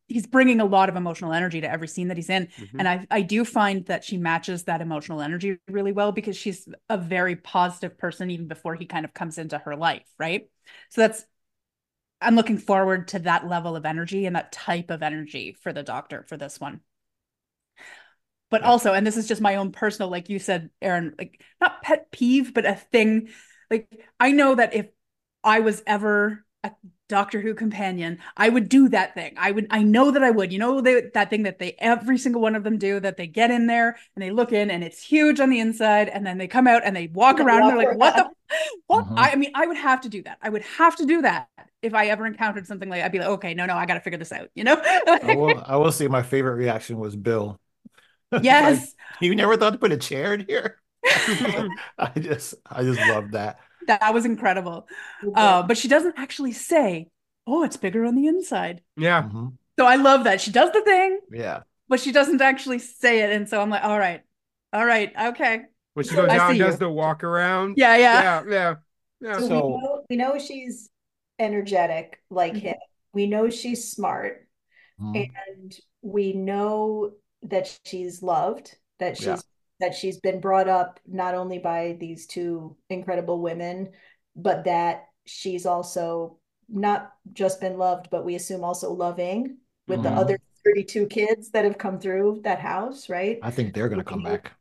he's bringing a lot of emotional energy to every scene that he's in. Mhm. And I I do find that she matches that emotional energy really well because she's a very positive person even before he kind of comes into her life, right? So that's I'm looking forward to that level of energy and that type of energy for the doctor for this one. But also, and this is just my own personal, like you said, Aaron, like not pet peeve, but a thing. Like I know that if I was ever a Doctor Who companion, I would do that thing. I would, I know that I would. You know, they, that thing that they, every single one of them do, that they get in there and they look in and it's huge on the inside, and then they come out and they walk They around and they're like, what the, what? Mhm. I, I mean, I would have to do that. I would have to do that if I ever encountered something like, I'd be like, okay, no, no, I got to figure this out. You know? [LAUGHS] I will. I will say my favorite reaction was Bill. [LAUGHS] Like, yes, you never thought to put a chair in here? [LAUGHS] I just, I just love that. That was incredible. Uh, but she doesn't actually say, oh, it's bigger on the inside. Yeah. Mhm. So I love that she does the thing, Yeah. but she doesn't actually say it. And so I'm like, all right, all right, okay. When she goes I out and does you. the walk around. Yeah, yeah. Yeah. Yeah. Yeah. So, So- we know we know she's energetic like Mhm. him. We know she's smart, Mhm. and we know that she's loved. That she's Yeah. That she's been brought up not only by these two incredible women, but that she's also not just been loved, but we assume also loving with the Mhm. other 32 kids that have come through that house, right? I think they're gonna come back.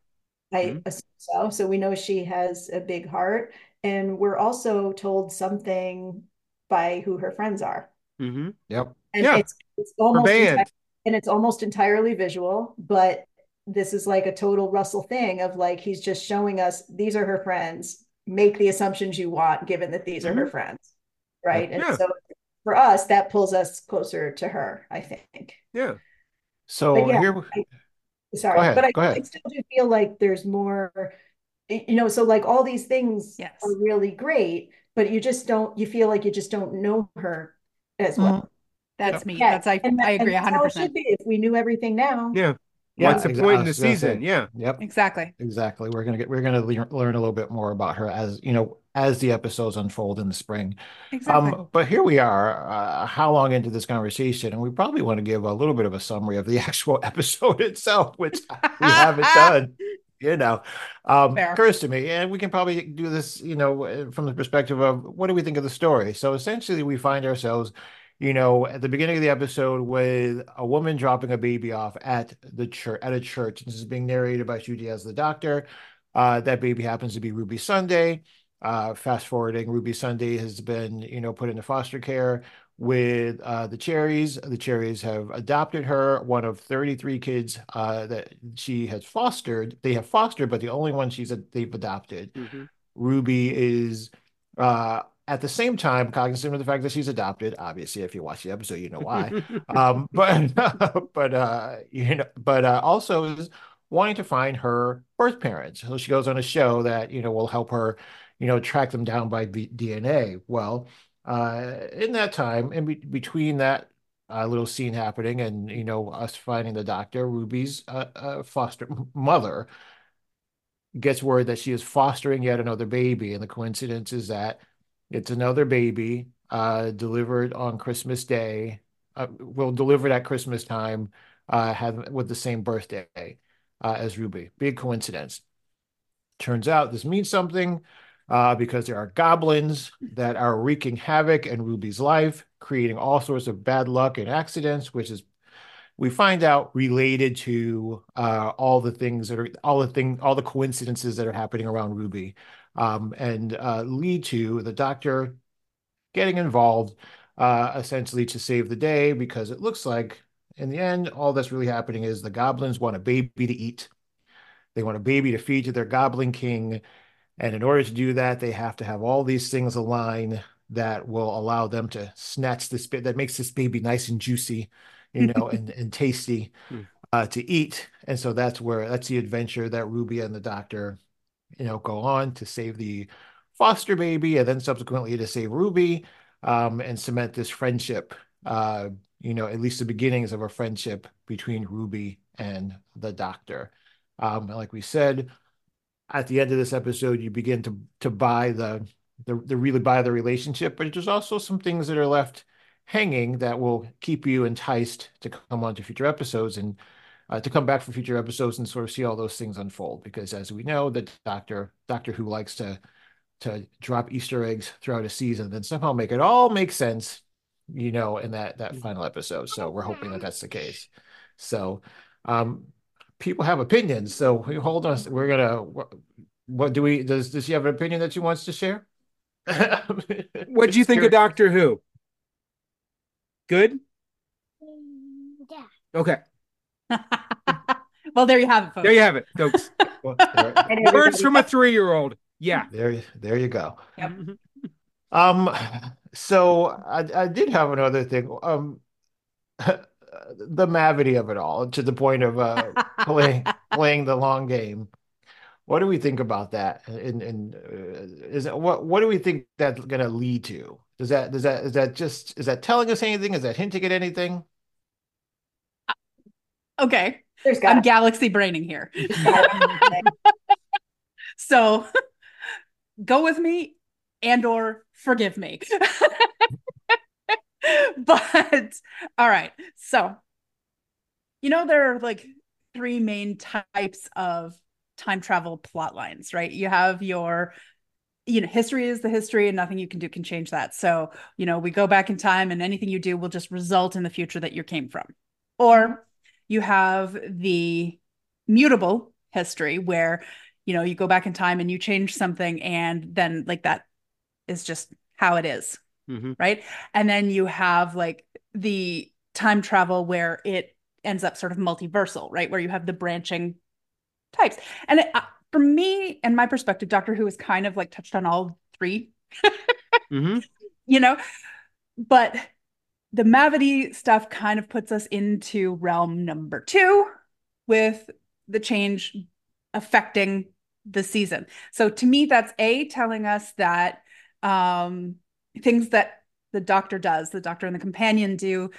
I Mhm. assume so. So we know she has a big heart. And we're also told something by who her friends are. hmm Yep. And Yeah. it's it's almost band. and it's almost entirely visual, but this is like a total Russell thing of like he's just showing us these are her friends. Make the assumptions you want, given that these are her mm-hmm. friends. Right. And Yeah. so for us, that pulls us closer to her, I think. Yeah. So But yeah, here, Sorry, ahead, but I. I still do feel like there's more, you know, so like all these things Yes. are really great, but you just don't, you feel like you just don't know her as well. Mm-hmm. That's me. Yeah, That's I and I agree that's how it 100%. should be. If we knew everything now, Yeah. Yeah, What's the exa- point in the was say. season? Yeah. Yep. Exactly. Exactly. We're gonna get we're gonna le- learn a little bit more about her as you know as the episodes unfold in the spring. Exactly. Um, but here we are, uh, how long into this conversation, and we probably want to give a little bit of a summary of the [LAUGHS] actual episode itself, which we haven't done. [LAUGHS] You know, um, Fair. occurs to me, and we can probably do this, you know, uh, from the perspective of what do we think of the story. So essentially, we find ourselves, you know, at the beginning of the episode with a woman dropping a baby off at the church at a church. This is being narrated by Judy as the doctor. Uh, that baby happens to be Ruby Sunday. Uh, fast forwarding, Ruby Sunday has been, you know, put into foster care with uh, the Cherries. The Cherries have adopted her, one of 33 kids uh, that she has fostered. They have fostered, but the only one she's they've adopted. Ruby is uh, at the same time cognizant of the fact that she's adopted. Obviously, if you watch the episode, you know why. [LAUGHS] um, but [LAUGHS] but uh, you know, but uh, also is wanting to find her birth parents. So she goes on a show that you know will help her, you know, track them down by v- DNA. Well, uh, in that time, in be- between that uh, little scene happening and you know us finding the doctor, Ruby's uh, uh, foster mother gets word that she is fostering yet another baby, and the coincidence is that it's another baby uh, delivered on Christmas Day. Uh, well, delivered at Christmas time, uh, with the same birthday uh, as Ruby. Big coincidence. Turns out this means something uh, because there are goblins that are wreaking havoc in Ruby's life, creating all sorts of bad luck and accidents, which is we find out related to uh, all the things that are all the thing all the coincidences that are happening around Ruby, um, and uh, lead to the doctor getting involved uh, essentially to save the day because it looks like in the end all that's really happening is the goblins want a baby to eat. They want a baby to feed to their goblin king, and in order to do that, they have to have all these things align that will allow them to snatch this bit that makes this baby nice and juicy, you know, [LAUGHS] and, and tasty Hmm. uh, to eat. And so that's where that's the adventure that Ruby and the doctor, you know, go on to save the foster baby and then subsequently to save Ruby um, and cement this friendship, uh, you know, at least the beginnings of a friendship between Ruby and the doctor. Um, like we said, at the end of this episode, you begin to to buy the the, the really buy the relationship, but there's also some things that are left hanging that will keep you enticed to come on to future episodes and uh, to come back for future episodes and sort of see all those things unfold. Because as we know, the Doctor Doctor Who likes to to drop Easter eggs throughout a season, then somehow make it all make sense, you know, in that that final episode. So we're hoping that that's the case. So um, people have opinions. So we hold on. We're gonna. What, what do we? Does does she have an opinion that she wants to share? [LAUGHS] What do you think of Doctor Who? Good? Yeah. Okay. [LAUGHS] well, there you have it, folks. There you have it, folks. [LAUGHS] There, And Words from a three-year-old. Yeah. there, there you go. Yep. [LAUGHS] Um, so I, I did have another thing. Um, the mavity of it all, to the point of uh playing playing the long game. What do we think about that? And and uh, is it what what do we think that's going to lead to? Does that does that is that just is that telling us anything? Is that hinting at anything? Okay, There's I'm got galaxy braining here. [LAUGHS] So go with me and or forgive me. [LAUGHS] but all right. So you know there are like three main types of time travel plot lines, right? You have your you know, history is the history and nothing you can do can change that. So, you know, we go back in time and anything you do will just result in the future that you came from. Or you have the mutable history where you know you go back in time and you change something and then like that is just how it is Mhm. right? And then you have like the time travel where it ends up sort of multiversal right? Where you have the branching types. And it, uh, for me and my perspective doctor who has kind of like touched on all three. [LAUGHS] Mhm. you know? But the mavity stuff kind of puts us into realm number two with the change affecting the season so to me that's a telling us that um things that the the doctor does, the doctor and the companion do,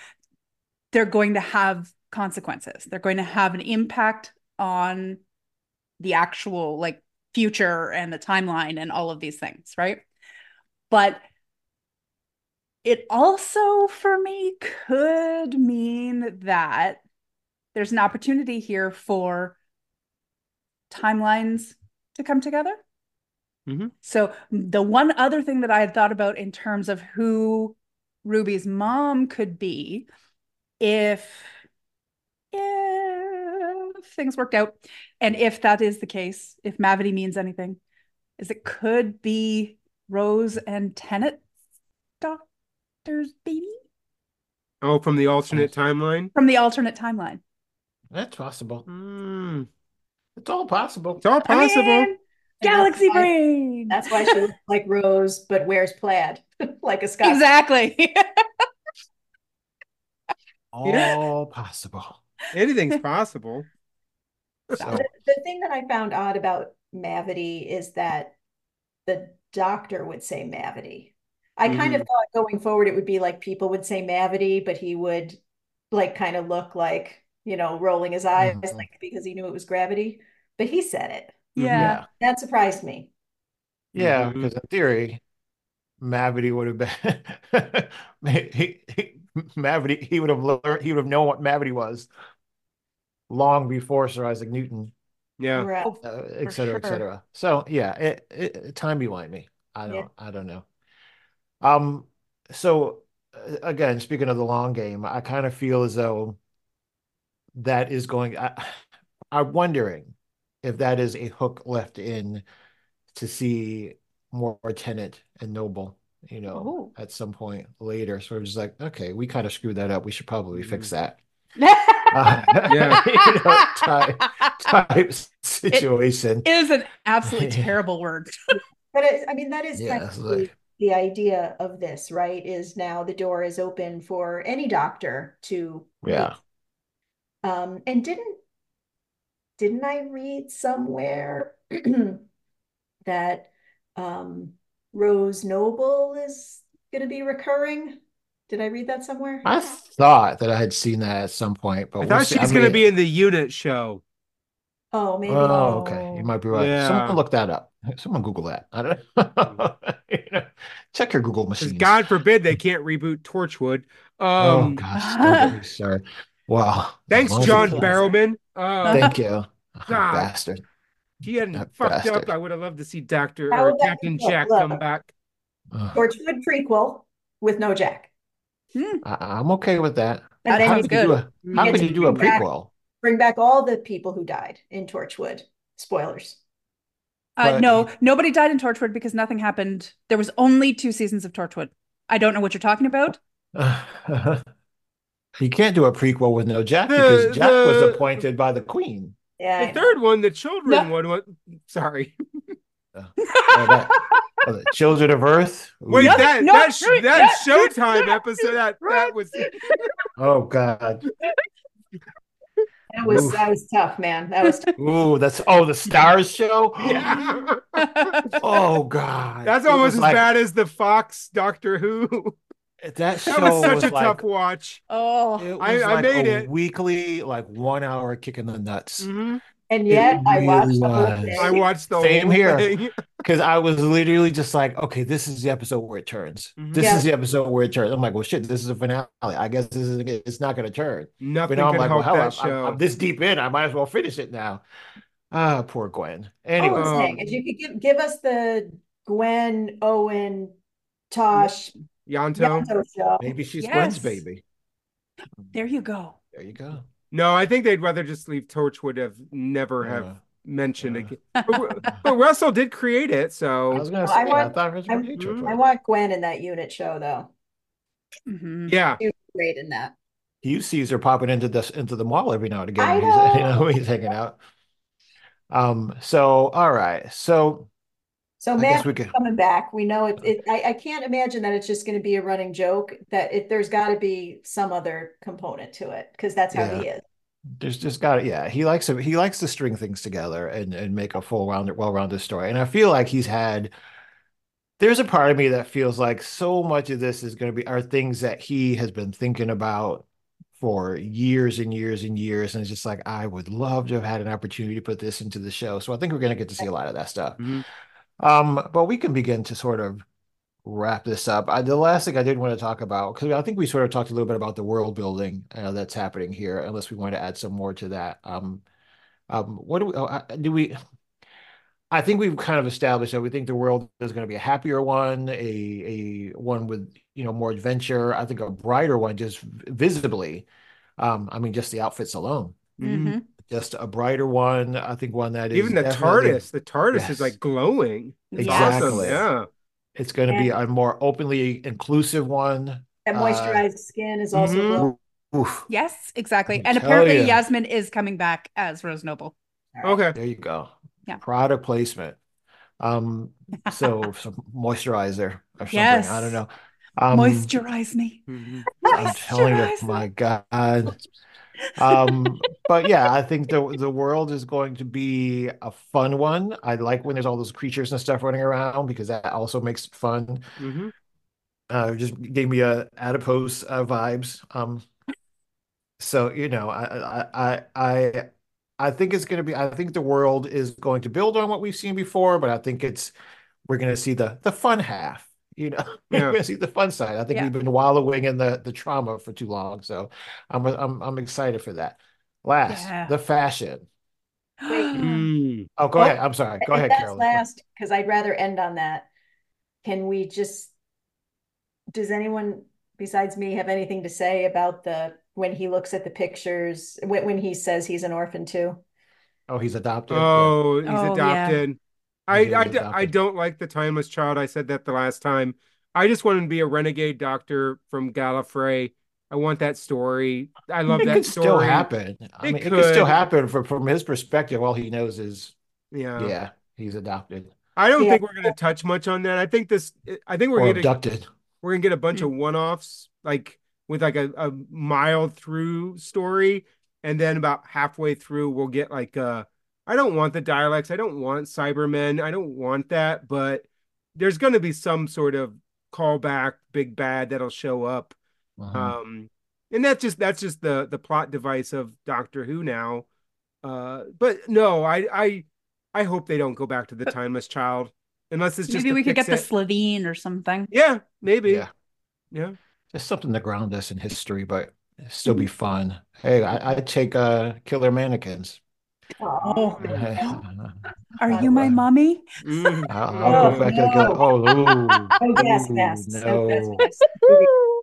they're going to have consequences. They're going to have an impact on the actual like future and the timeline and all of these things, right? But it also for me could mean that there's an opportunity here for timelines to come together. Mhm. So the one other thing that I had thought about in terms of who Ruby's mom could be if if things worked out and if that is the case, if Mavity means anything, is it could be Rose and Tennant's doctor's baby Oh, from the alternate timeline. from the alternate timeline. That's possible. Mm, It's all possible. it's all I possible. mean, galaxy that's why- brain. That's why she looks like Rose, but wears plaid [LAUGHS] like a Scot. exactly. [LAUGHS] All possible. Anything's possible. [LAUGHS] So, The, the thing that I found odd about Mavity is that the doctor would say Mavity. I kind of Mhm. thought going forward it would be like people would say Mavity, but he would like kind of look like, you know, rolling his eyes Mhm. like because he knew it was gravity. But he said it. yeah. yeah. That surprised me. Yeah, Mhm. because in theory, Mavity would have been [LAUGHS] he, he, Mavity. He would have learned. He would have known what Mavity was long before Sir Isaac Newton, Yeah. Right. Uh, et cetera, et cetera. So yeah, it, it time behind me. I don't. Yeah. I don't know. Um. So uh, again, speaking of the long game, I kind of feel as though that is going. I, [SIGHS] I'm wondering if that is a hook left in to see more Tennant and Noble, you know, Ooh. at some point later. So I'm just like, okay, we kind of screwed that up. We should probably fix that. [LAUGHS] Uh, [LAUGHS] Yeah. you know, type, type situation. It is an absolutely [LAUGHS] terrible word. But it, I mean, that is Yeah, kind like- the, the idea of this, right? Is now the door is open for any doctor to Yeah. Um, and didn't didn't I read somewhere [CLEARS THROAT] that um, Rose Noble is going to be recurring? Did I read that somewhere? I thought that I had seen that at some point, but I we'll thought see. she was I going to be in the unit show. Oh, maybe. Oh, okay. You might be right. Yeah. Someone look that up. [LAUGHS] Someone Google that. I don't know. You [LAUGHS] know, check your Google machine. God forbid they can't reboot Torchwood. Oh Um, gosh, [LAUGHS] don't get me started. Wow. thanks, As long as John Barrowman. Uh, Thank you. Oh, God. bastard. if he hadn't that fucked up. I would have loved to see Doctor or Captain look? Jack Look. come back. Ugh. Torchwood prequel with no Jack. I, I'm okay with that. That And How you could you do a how could you do a bring back- prequel? Bring back all the people who died in Torchwood. Spoilers. Uh, But- no, nobody died in Torchwood because nothing happened. There was only two seasons of Torchwood. I don't know what you're talking about. [LAUGHS] You can't do a prequel with no Jack The- because Jack was appointed by the Queen. Yeah. I The know. third one, the children No. one, was sorry. Oh, that- the Children of Earth. Ooh. [LAUGHS] Wait, No, that no, that sh- no, that Showtime episode that that was [LAUGHS] Oh God. That was Oof. that was tough, man. That was tough. Ooh, that's oh the Starz show. [LAUGHS] yeah. [GASPS] Oh God. That's It almost as like- bad as the Fox Doctor Who. That show [LAUGHS] That was such was a like tough watch. Oh, I- I like made a it. weekly, like one hour kick in the nuts. Mhm. And yet I really watched the whole thing. I watched the Same whole here. [LAUGHS] thing. Because I was literally just like, okay, this is the episode where it turns. Mhm. This Yeah. is the episode where it turns. I'm like, well, shit, this is a finale. I guess this is it's not going to turn. But Nothing now I'm like, help well, hell, that I'm, I'm- show. I'm this deep in. I might as well finish it now. Ah, poor Gwen. All Anyway, I'm saying is you could give give us the Gwen, Owen, Tosh, Ianto. Ianto show. maybe she's Yes. Gwen's baby. there you go. There you go. No, I think they'd rather just leave Torchwood have never have Uh, mentioned uh. again. But, but Russell did create it, I so was going to Well, I say, I want- thought I'm- really Church I want Gwen in that unit show though. Mhm. yeah. She was great in that. You sees her popping into this into the mall every now and again. He's, you know, know. [LAUGHS] he's hanging out. Um. So, all right. So, So I Matt could. coming back. We know it, it I, I can't imagine that it's just going to be a running joke, that if there's got to be some other component to it, because that's how he is. There's just got it. yeah. He likes to he likes to string things together and and make a full rounded, well rounded story. And I feel like he's had there's a part of me that feels like so much of this is going to be are things that he has been thinking about for years and years and years, and it's just like I would love to have had an opportunity to put this into the show. So I think we're going to get to see a lot of that stuff. Mhm. Um, but we can begin to sort of wrap this up. I, the last thing I did want to talk about, because I think we sort of talked a little bit about the world building uh, that's happening here, unless we want to add some more to that. Um, um, what do we, I- do we, I think we've kind of established that we think the world is going to be a happier one, a, a one with, you know, more adventure. I think a brighter one, just visibly. Um, I mean, just the outfits alone, Mhm. Mhm. just a brighter one. I think one that is Even the TARDIS, the TARDIS Yes. is like glowing. It's Exactly. awesome. Yeah. It's going to be a more openly inclusive one. That Uh, moisturized skin is also mhm. Oof. Yes, exactly. I And apparently ya. Yasmin is coming back as Rose Noble. Okay. There you go. Yeah. Product placement. Um, [LAUGHS] so some moisturizer or something. Yes. I don't know. Um, Moisturize me. Mhm. I'm telling you, Moisturize my. God. Um, but yeah, I think the the world is going to be a fun one. I like when there's all those creatures and stuff running around because that also makes fun. Mhm. Uh, just gave me a adipose uh, vibes. Um, so you know, I I I I I think it's going to be. I think the world is going to build on what we've seen before, but I think it's we're going to see the the fun half. You know, we're going to see the fun side. I think Yeah. we've been wallowing in the the trauma for too long, so I'm I'm I'm excited for that. Last, Yeah. the fashion. [GASPS] Mm. Oh, go Oh, ahead. I'm sorry. Go ahead, that's Carolyn. last, because I'd rather end on that. Can we just, does anyone besides me have anything to say about the, when he looks at the pictures, when, when he says he's an orphan too? Oh, he's adopted. Oh, he's Oh, yeah. adopted. I, I, he's d- I adopted. don't like the timeless child. I said that the last time. I just want him to be a renegade doctor from Gallifrey. I want that story. I love It that could still story. happen. I It mean, it could still happen from from his perspective. All he knows is, Yeah. yeah, he's adopted I don't Yeah. think we're gonna touch much on that. I think this. I think we're gonna abducted. we're gonna get a bunch of one-offs, like with like a, a mild through story, and then about halfway through we'll get like uh I don't want the Daleks, I don't want Cybermen, I don't want that, but there's gonna be some sort of callback big bad that'll show up. Mhm. Um and that's just that's just the the plot device of Doctor Who now. Uh but no, I I I hope they don't go back to the timeless child unless it's just Maybe we could fix get the it. Slitheen or something. Yeah, maybe. Yeah. Yeah. Just something to ground us in history, but still be fun. Hey, I, I'd take uh killer mannequins. Oh, [LAUGHS] Are you my mommy? Mm. I'll, I'll go back to no. oh, ooh, Oh, yes, ooh, yes. no. Yes, yes.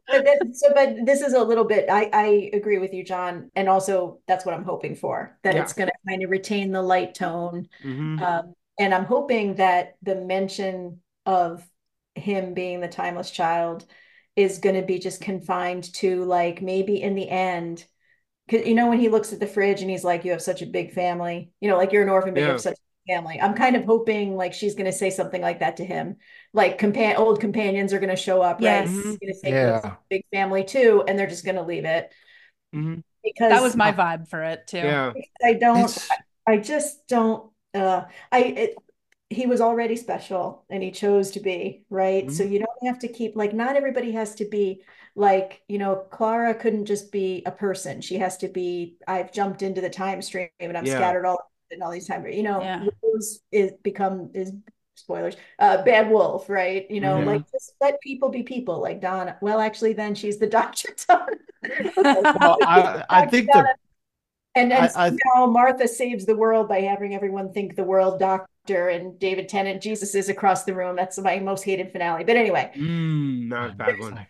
But that, so, but this is a little bit, I, I agree with you, John. And also that's what I'm hoping for, that Yeah. it's going to kind of retain the light tone. Mhm. Um, and I'm hoping that the mention of him being the timeless child is going to be just confined to like maybe in the end. Cause you know, when he looks at the fridge and he's like, you have such a big family, you know, like you're an orphan, but you have such a big family. I'm kind of hoping like she's going to say something like that to him. Like compa- old companions are going to show up, right? Yes. He's going to say, Yeah. "Listen, big family too. And they're just going to leave it Mhm. because That was my vibe for it too. Yeah. I don't, It's- I just don't, uh, I, it, he was already special and he chose to be, right? So Mhm. you don't have to keep, like, not everybody has to be like, you know, Clara couldn't just be a person. She has to be, I've jumped into the time stream and I'm Yeah. scattered all and all these times, you know, Yeah. Rose is become, is spoilers, uh, bad wolf, right? You know, Mhm. like just let people be people like Donna. Well, actually, then she's the [LAUGHS] Dr. Well, I, I think Donna the and then I- I- somehow Martha saves the world by having everyone think the world doctor and David Tennant, Jesus is across the room. That's my most hated finale. But anyway, Mm, not a bad one.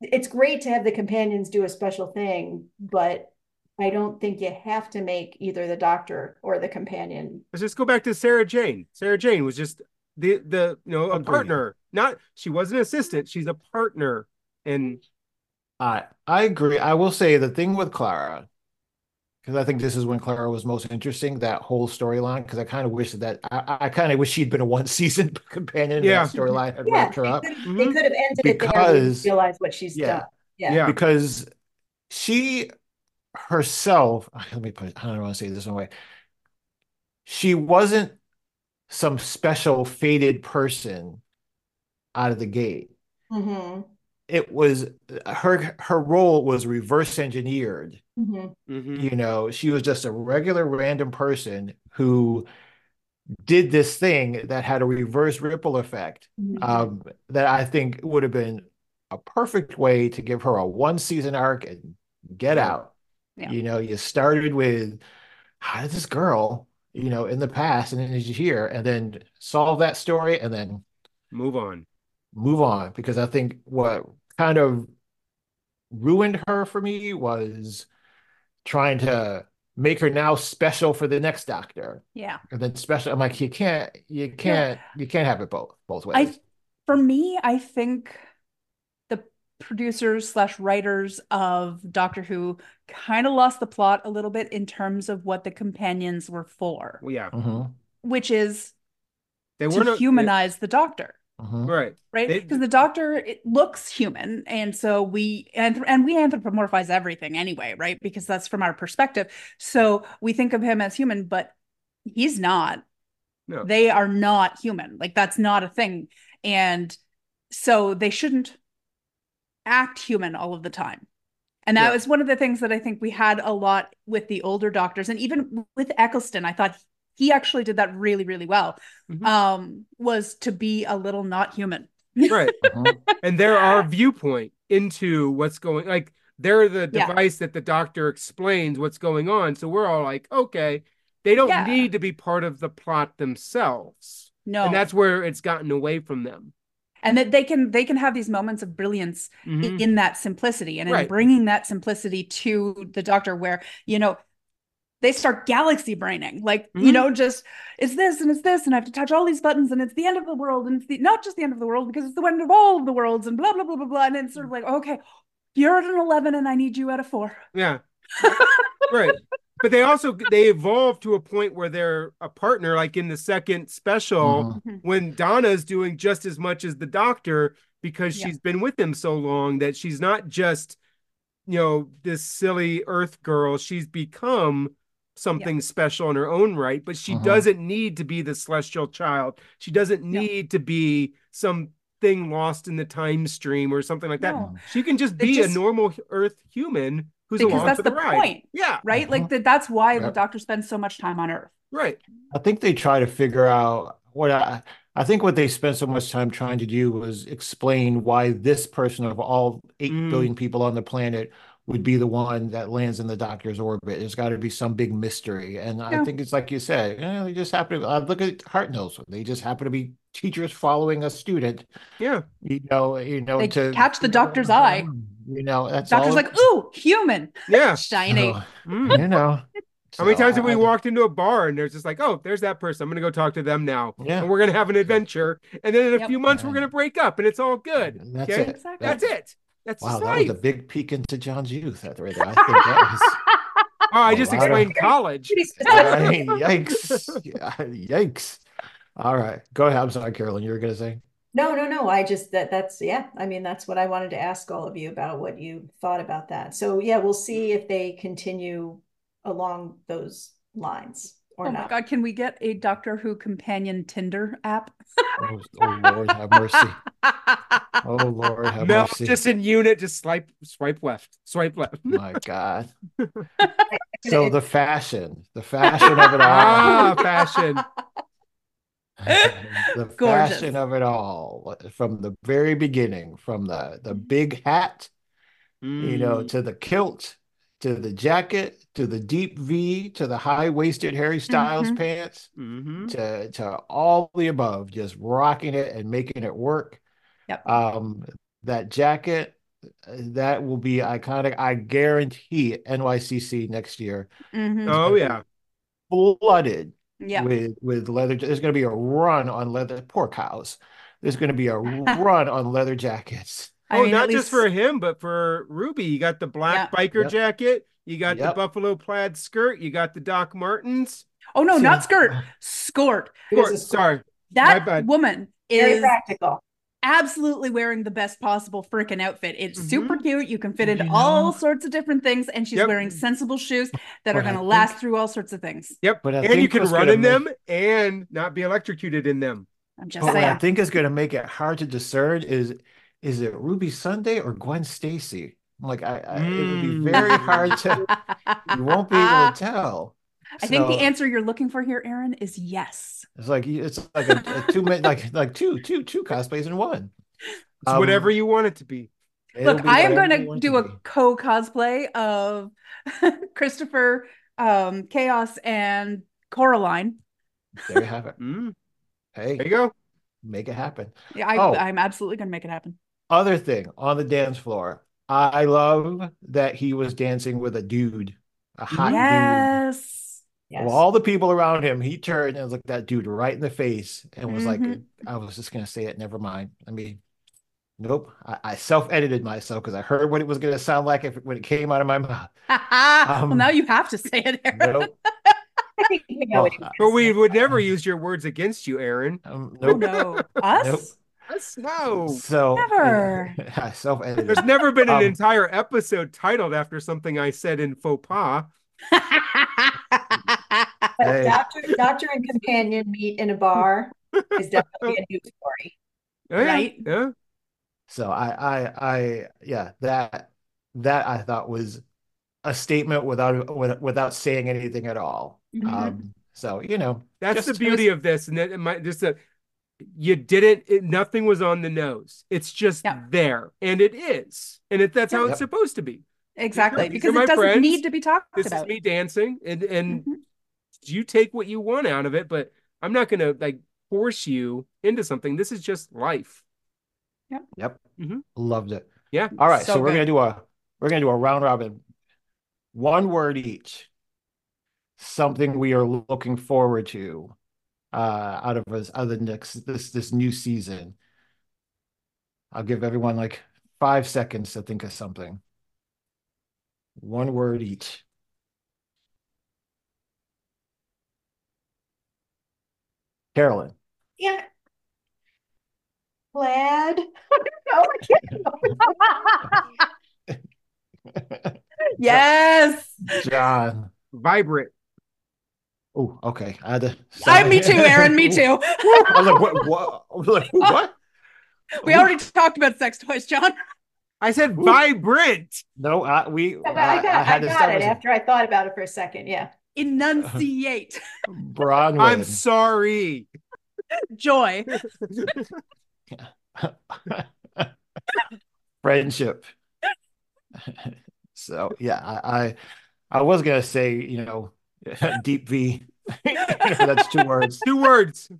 It's great to have the companions do a special thing, but I don't think you have to make either the doctor or the companion. Let's just go back to Sarah Jane. Sarah Jane was just the the you know a partner. Not she was an assistant. She's a partner. And I I agree. I will say the thing with Clara, because I think this is when Clara was most interesting, that whole storyline. Because I kind of wish that I, I kind of wish she'd been a [LAUGHS] one season [LAUGHS] companion. Yeah. Storyline had Yeah, wrapped her up could, they could have ended it there Because- realize what she's Yeah. done. Yeah. yeah. because she herself. [LAUGHS] Let me put. it- I don't want to say it this one way. She wasn't some special fated person out of the gate. hmm It was her her role was reverse engineered. hmm Mhm. You know, she was just a regular random person who did this thing that had a reverse ripple effect. Mm-hmm. Um, that I think would have been a perfect way to give her a one season arc and get out. Yeah. You know, you started with how did this girl, you know, in the past, and then she's here, and then solve that story, and then Move on. Move on. Because I think what kind of ruined her for me was trying to make her now special for the next doctor, Yeah. and then special. I'm like, you can't, you can't, you can't have it both both I ways. for me, I think the producers slash writers of Doctor Who kind of lost the plot a little bit in terms of what the companions were for, Well, yeah. Mhm, which is They to were not humanize the Doctor. Mhm. right. right? Because the doctor it looks human, and so we and and we anthropomorphize everything anyway, right? Because that's from our perspective. So we think of him as human, but he's not. No. They are not human. Like that's not a thing, and so they shouldn't act human all of the time. And that Yeah. was one of the things that I think we had a lot with the older doctors, and even with Eccleston, I thought he actually did that really, really well. Mhm. Um, was to be a little not human. Right. Mhm. [LAUGHS] and they're our viewpoint into what's going like they're the Yeah. device that the doctor explains what's going on so we're all like okay they don't Yeah. need to be part of the plot themselves No, and that's where it's gotten away from them and that they can they can have these moments of brilliance i- Mhm. in that simplicity and in Right. bringing that simplicity to the doctor where you know they start galaxy braining like you Mhm. know just it's this and it's this and i have to touch all these buttons and it's the end of the world and it's the not just the end of the world because it's the end of all of the worlds and blah blah blah blah blah and it's sort of like okay you're at an 11 and i need you at a 4 yeah right but they also they evolve to a point where they're a partner like in the second special Mhm. when Donna's doing just as much as the doctor because Yeah. she's been with him so long that she's not just you know this silly earth girl she's become something special in her own right but she Mhm. doesn't need to be the celestial child she doesn't Yeah. need to be something lost in the time stream or something like that No. she can just be just- a normal earth human who's because along that's for the, the ride point yeah right like Mhm. that that's why the doctor spends so much time on earth right I think they try to figure out what I, I think what they spent so much time trying to do was explain why this person of all eight Mm. billion people on the planet would be the one that lands in the doctor's orbit. There's got to be some big mystery. And I think it's like you said, you know, they just happen to, I look at Hartnell's, they just happen to be teachers following a student, yeah you know, you know, They to catch the doctor's eye. You know, that's doctor's all. like ooh human [LAUGHS] yeah shiny So, Mm. you know. How many So times have we walked into a bar and there's just like, oh, there's that person. I'm gonna go talk to them now. Yeah. And we're gonna have an adventure. And then in a Yep. few months we're gonna break up and it's all good. That's okay? it. Exactly. That's it. That's Wow, that life. was a big peek into John's youth. That right there. I think that was. [LAUGHS] oh, I a just lot of- explained college. I mean, [LAUGHS] yikes. Yeah, Yikes. All right. Go ahead. I'm sorry, Carolyn. You were going to say? No, no, no. I just that that's yeah. I mean, that's what I wanted to ask all of you about what you thought about that. So yeah, we'll see if they continue along those lines or oh my god can we get a doctor who companion tinder app Oh, oh Lord, have mercy. [LAUGHS] Oh Lord, have Mel mercy. just in unit, just swipe swipe left. Swipe left. My God. [LAUGHS] So the fashion, the fashion of it all, ah, fashion. [LAUGHS] the Gorgeous. fashion of it all, from the very beginning, from the the big hat, you know, Mm. to the kilt, to the jacket, to the deep V, to the high waisted Harry Styles Mhm. pants. Mhm. to to all the above, just rocking it and making it work. Yep. Um, that jacket, that will be iconic. I guarantee it, NYCC next year, Mhm. Oh yeah. flooded yeah with with leather. There's going to be a run on leather. Poor cows. There's going to be a [LAUGHS] run on leather jackets. I oh, mean, at not just least- for him, but for Ruby. You got the black biker Yep. jacket. You got the buffalo plaid skirt. You got the Doc Martens. oh no See, not skirt skort It is Or- skirt. sorry. that bad. woman Very is practical. absolutely wearing the best possible freaking outfit. It's mm-hmm. super cute. You can fit into You mm-hmm. all sorts of different things, and she's Yep. wearing sensible shoes that But are going to think- last through all sorts of things. Yep. But I and you can run gonna in make- them and not be electrocuted in them. I'm just But what I think is going to make it hard to discern is is it Ruby Sunday or Gwen Stacy? I'm like, I, I it would be Mm. very hard to. You won't be able to [LAUGHS] tell. I think the answer you're looking for here, Aaron, is yes. It's like it's like a, a two minute like like two two two cosplays in one. It's Um, whatever you want it to be. Look, be I am going to do a co cosplay of [LAUGHS] Christopher, um, Chaos, and Coraline. There you have it. [LAUGHS] Mm, Hey, there you go. make it happen. Yeah, I, Oh. I'm absolutely going to make it happen. Other thing on the dance floor, I love that he was dancing with a dude, a hot dude. yes. Yes. Of all the people around him, he turned and looked that dude right in the face and was like, Mhm. I was just gonna say it, never mind. I mean, nope. I, I self-edited myself because I heard what it was gonna sound like if when it came out of my mouth. [LAUGHS] well, Um, now you have to say it, [LAUGHS] Aaron. Nope. I think we know Well, But we would never use your words against you, Aaron. Um, Oh, nope. no. [LAUGHS] Us? Nope. Us, no. So Never. [LAUGHS] Self-edited. There's never been an Um, entire episode titled after something I said in faux pas. [LAUGHS] Hey. doctor, doctor and companion meet in a bar is definitely a new story. Oh, yeah, Right. Yeah. So I, I, I, yeah, that that I thought was a statement without without saying anything at all. Mhm. Um, so you know, That's the beauty of this. And that it might just a you didn't it, nothing was on the nose. It's just Yeah. there. And it is. And it, that's how Yep. it's supposed to be. exactly. These Because it doesn't friends. need to be talked This about. is me dancing and and Mhm. you take what you want out of it, but I'm not gonna like force you into something. This is just life. Yep. yep mm-hmm. Loved it. Yeah. All right, so, So we're gonna do a we're gonna do a round robin, one word each. Something we are looking forward to uh out of us out of the next this this new season. I'll give everyone like five seconds to think of something. One word each. Carolyn. Yeah. Glad. no, I can't. Yes. John. Vibrant. Oh, okay. I had to. I, me too, Aaron. Me [LAUGHS] too. I was like, what? What? I was like, [LAUGHS] what? we already talked about sex toys, John. I said vibrant. No, I, we. I got, I got, I had to got start it after I thought about it for a second. Yeah. Enunciate. Bronwyn. I'm sorry. Joy. [LAUGHS] friendship. so yeah, I, I I was gonna say you know [LAUGHS] deep V. You [LAUGHS] know, that's two words. Two words.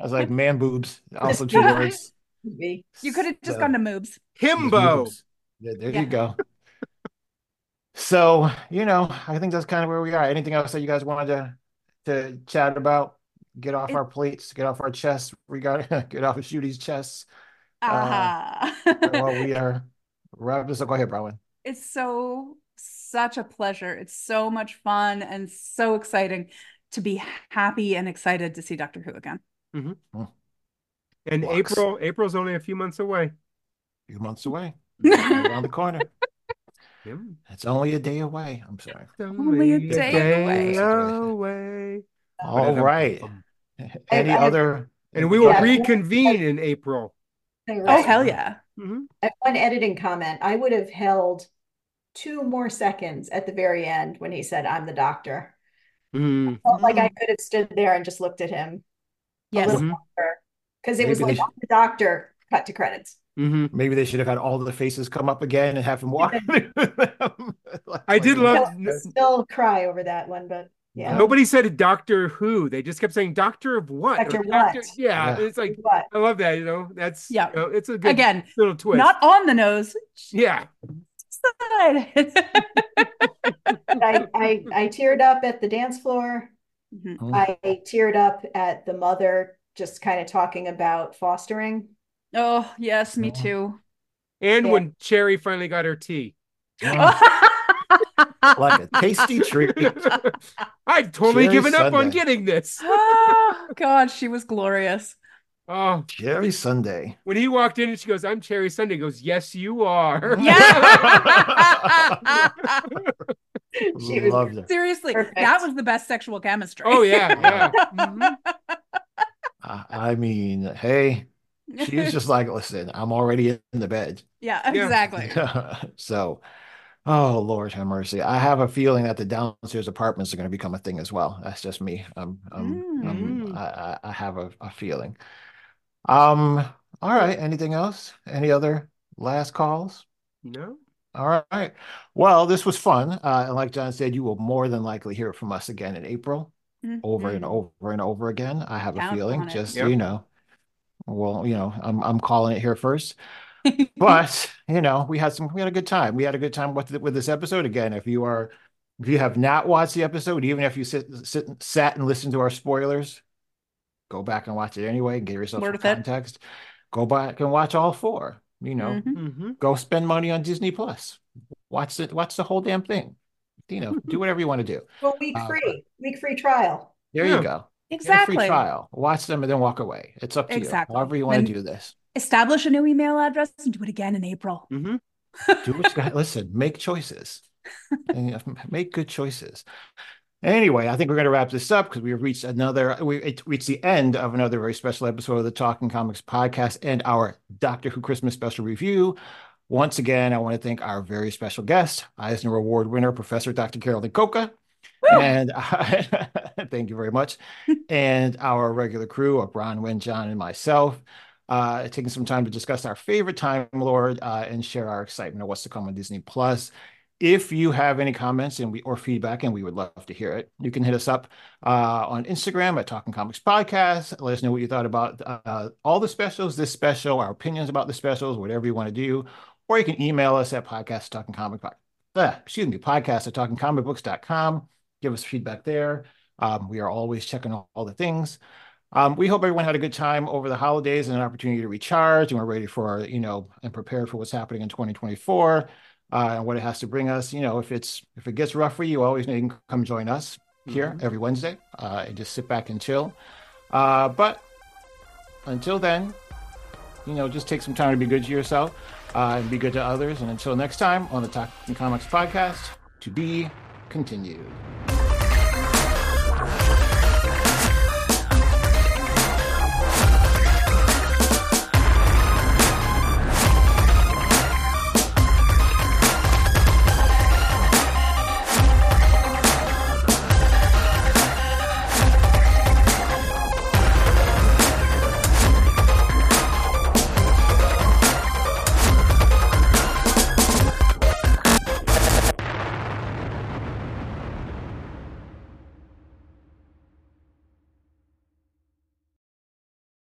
I was like man boobs, also [LAUGHS] two words. Me. You could have just So, gone to moobs. Himbo. boobs. Yeah, there Yeah. you go. So you know, I think that's kind of where we are. Anything else that you guys wanted to to chat about? Get off It- our plates, get off our chests. We got get off of Ncuti's chests. Ah. While we are wrapping this up. Go ahead, Bronwyn. it's so such a pleasure. It's so much fun and so exciting to be happy and excited to see Doctor Who again. Mm-hmm. And Walks. April, April's only a few months away. A few months away, [LAUGHS] around the corner. Yeah. It's only a day away. I'm sorry. Only a day away. away. All um, right. Um, Any I- um, other? And we will Yeah. reconvene in April. Oh hell yeah. Mhm. I have one editing comment. I would have held two more seconds at the very end when he said, I'm the doctor. Mhm. Felt like I could have stood there and just looked at him Yes. a little. Because it was Maybe they like, I'm the doctor, cut to credits. Mhm. Maybe they should have had all the faces come up again and have him walk through them. [LAUGHS] Like- I did like- love- Still, still cry over that one, but yeah. Nobody said Doctor Who. They just kept saying Doctor of what? Doctor Or what? Yeah, Yeah. it's like What? I love that. You know, that's Yeah. you know, it's a good Again, little twist. not on the nose. yeah. Side. I, I, I teared up at the dance floor. Mhm. Mm. I teared up at the mother just kind of talking about fostering. Oh yes, me Oh. too. And Yeah. when Cherry finally got her tea. [LAUGHS] like a tasty treat. [LAUGHS] I'd totally Cherry given up on getting this. oh God, she was glorious. Oh, Cherry Sundae. when he walked in and she goes, I'm Cherry Sundae, he goes, Yes, you are. Yeah. [LAUGHS] [LAUGHS] She was Loved it. Seriously, Perfect. that was the best sexual chemistry. oh, yeah, yeah. [LAUGHS] Mhm. I, I mean, hey, she's just like, listen, I'm already in the bed. yeah, Yeah. exactly. So, oh Lord have mercy. I have a feeling that the downstairs apartments are going to become a thing as well. That's just me. Um, um, um, Mm. I, I I have a, a feeling. Um, all right. Anything else? Any other last calls? No. All right. Well, this was fun. Uh, and like John said, you will more than likely hear from us again in April, over and Mhm. over and over again. I have a feeling, just Yep. you know. Well, you know, I'm I'm calling it here first. [LAUGHS] But you know, we had some we had a good time. We had a good time with with this episode again. If you are if you have not watched the episode, even if you sit, sit and sat and listened to our spoilers, go back and watch it anyway and get yourself some Worth it. context. Go back and watch all four. You know, Mhm. Mm-hmm. go spend money on Disney Plus. Watch it, watch the whole damn thing. You know, do whatever you want to do. Well, week Uh, free, week free trial. There Yeah. you go. Get a Exactly. free trial. Watch them and then walk away. It's up to Exactly. you. However you want Then- to do this. Establish a new email address and do it again in April. Mm-hmm. Do what you got. Listen, make choices. [LAUGHS] And, uh, make good choices. Anyway, I think we're going to wrap this up because we've reached another, we it reached the end of another very special episode of the Talking Comics podcast and our Doctor Who Christmas special review. Once again, I want to thank our very special guest, Eisner Award winner, Professor Dr. Carolyn Cocca. And [LAUGHS] thank you very much. [LAUGHS] and our regular crew of Bronwyn, John, and myself, uh, taking some time to discuss our favorite Time Lord uh, and share our excitement of what's to come on Disney Plus. If you have any comments and we or feedback, and we would love to hear it, you can hit us up uh, on Instagram at Talking Comics Podcast. Let us know what you thought about uh, all the specials, this special, our opinions about the specials, whatever you want to do. Or you can email us at podcast talking comic uh, excuse me, podcast at talkingcomicbooks.com. Give us feedback there. Um, we are always checking all, all the things. Um, we hope everyone had a good time over the holidays and an opportunity to recharge, and we're ready for you know and prepared for what's happening in 2024 uh, and what it has to bring us. You know, if it's if it gets rough for you, always you can come join us here Mhm. every Wednesday uh, and just sit back and chill. Uh, but until then, you know, just take some time to be good to yourself uh, and be good to others. And until next time on the Talking Comics podcast, to be continued.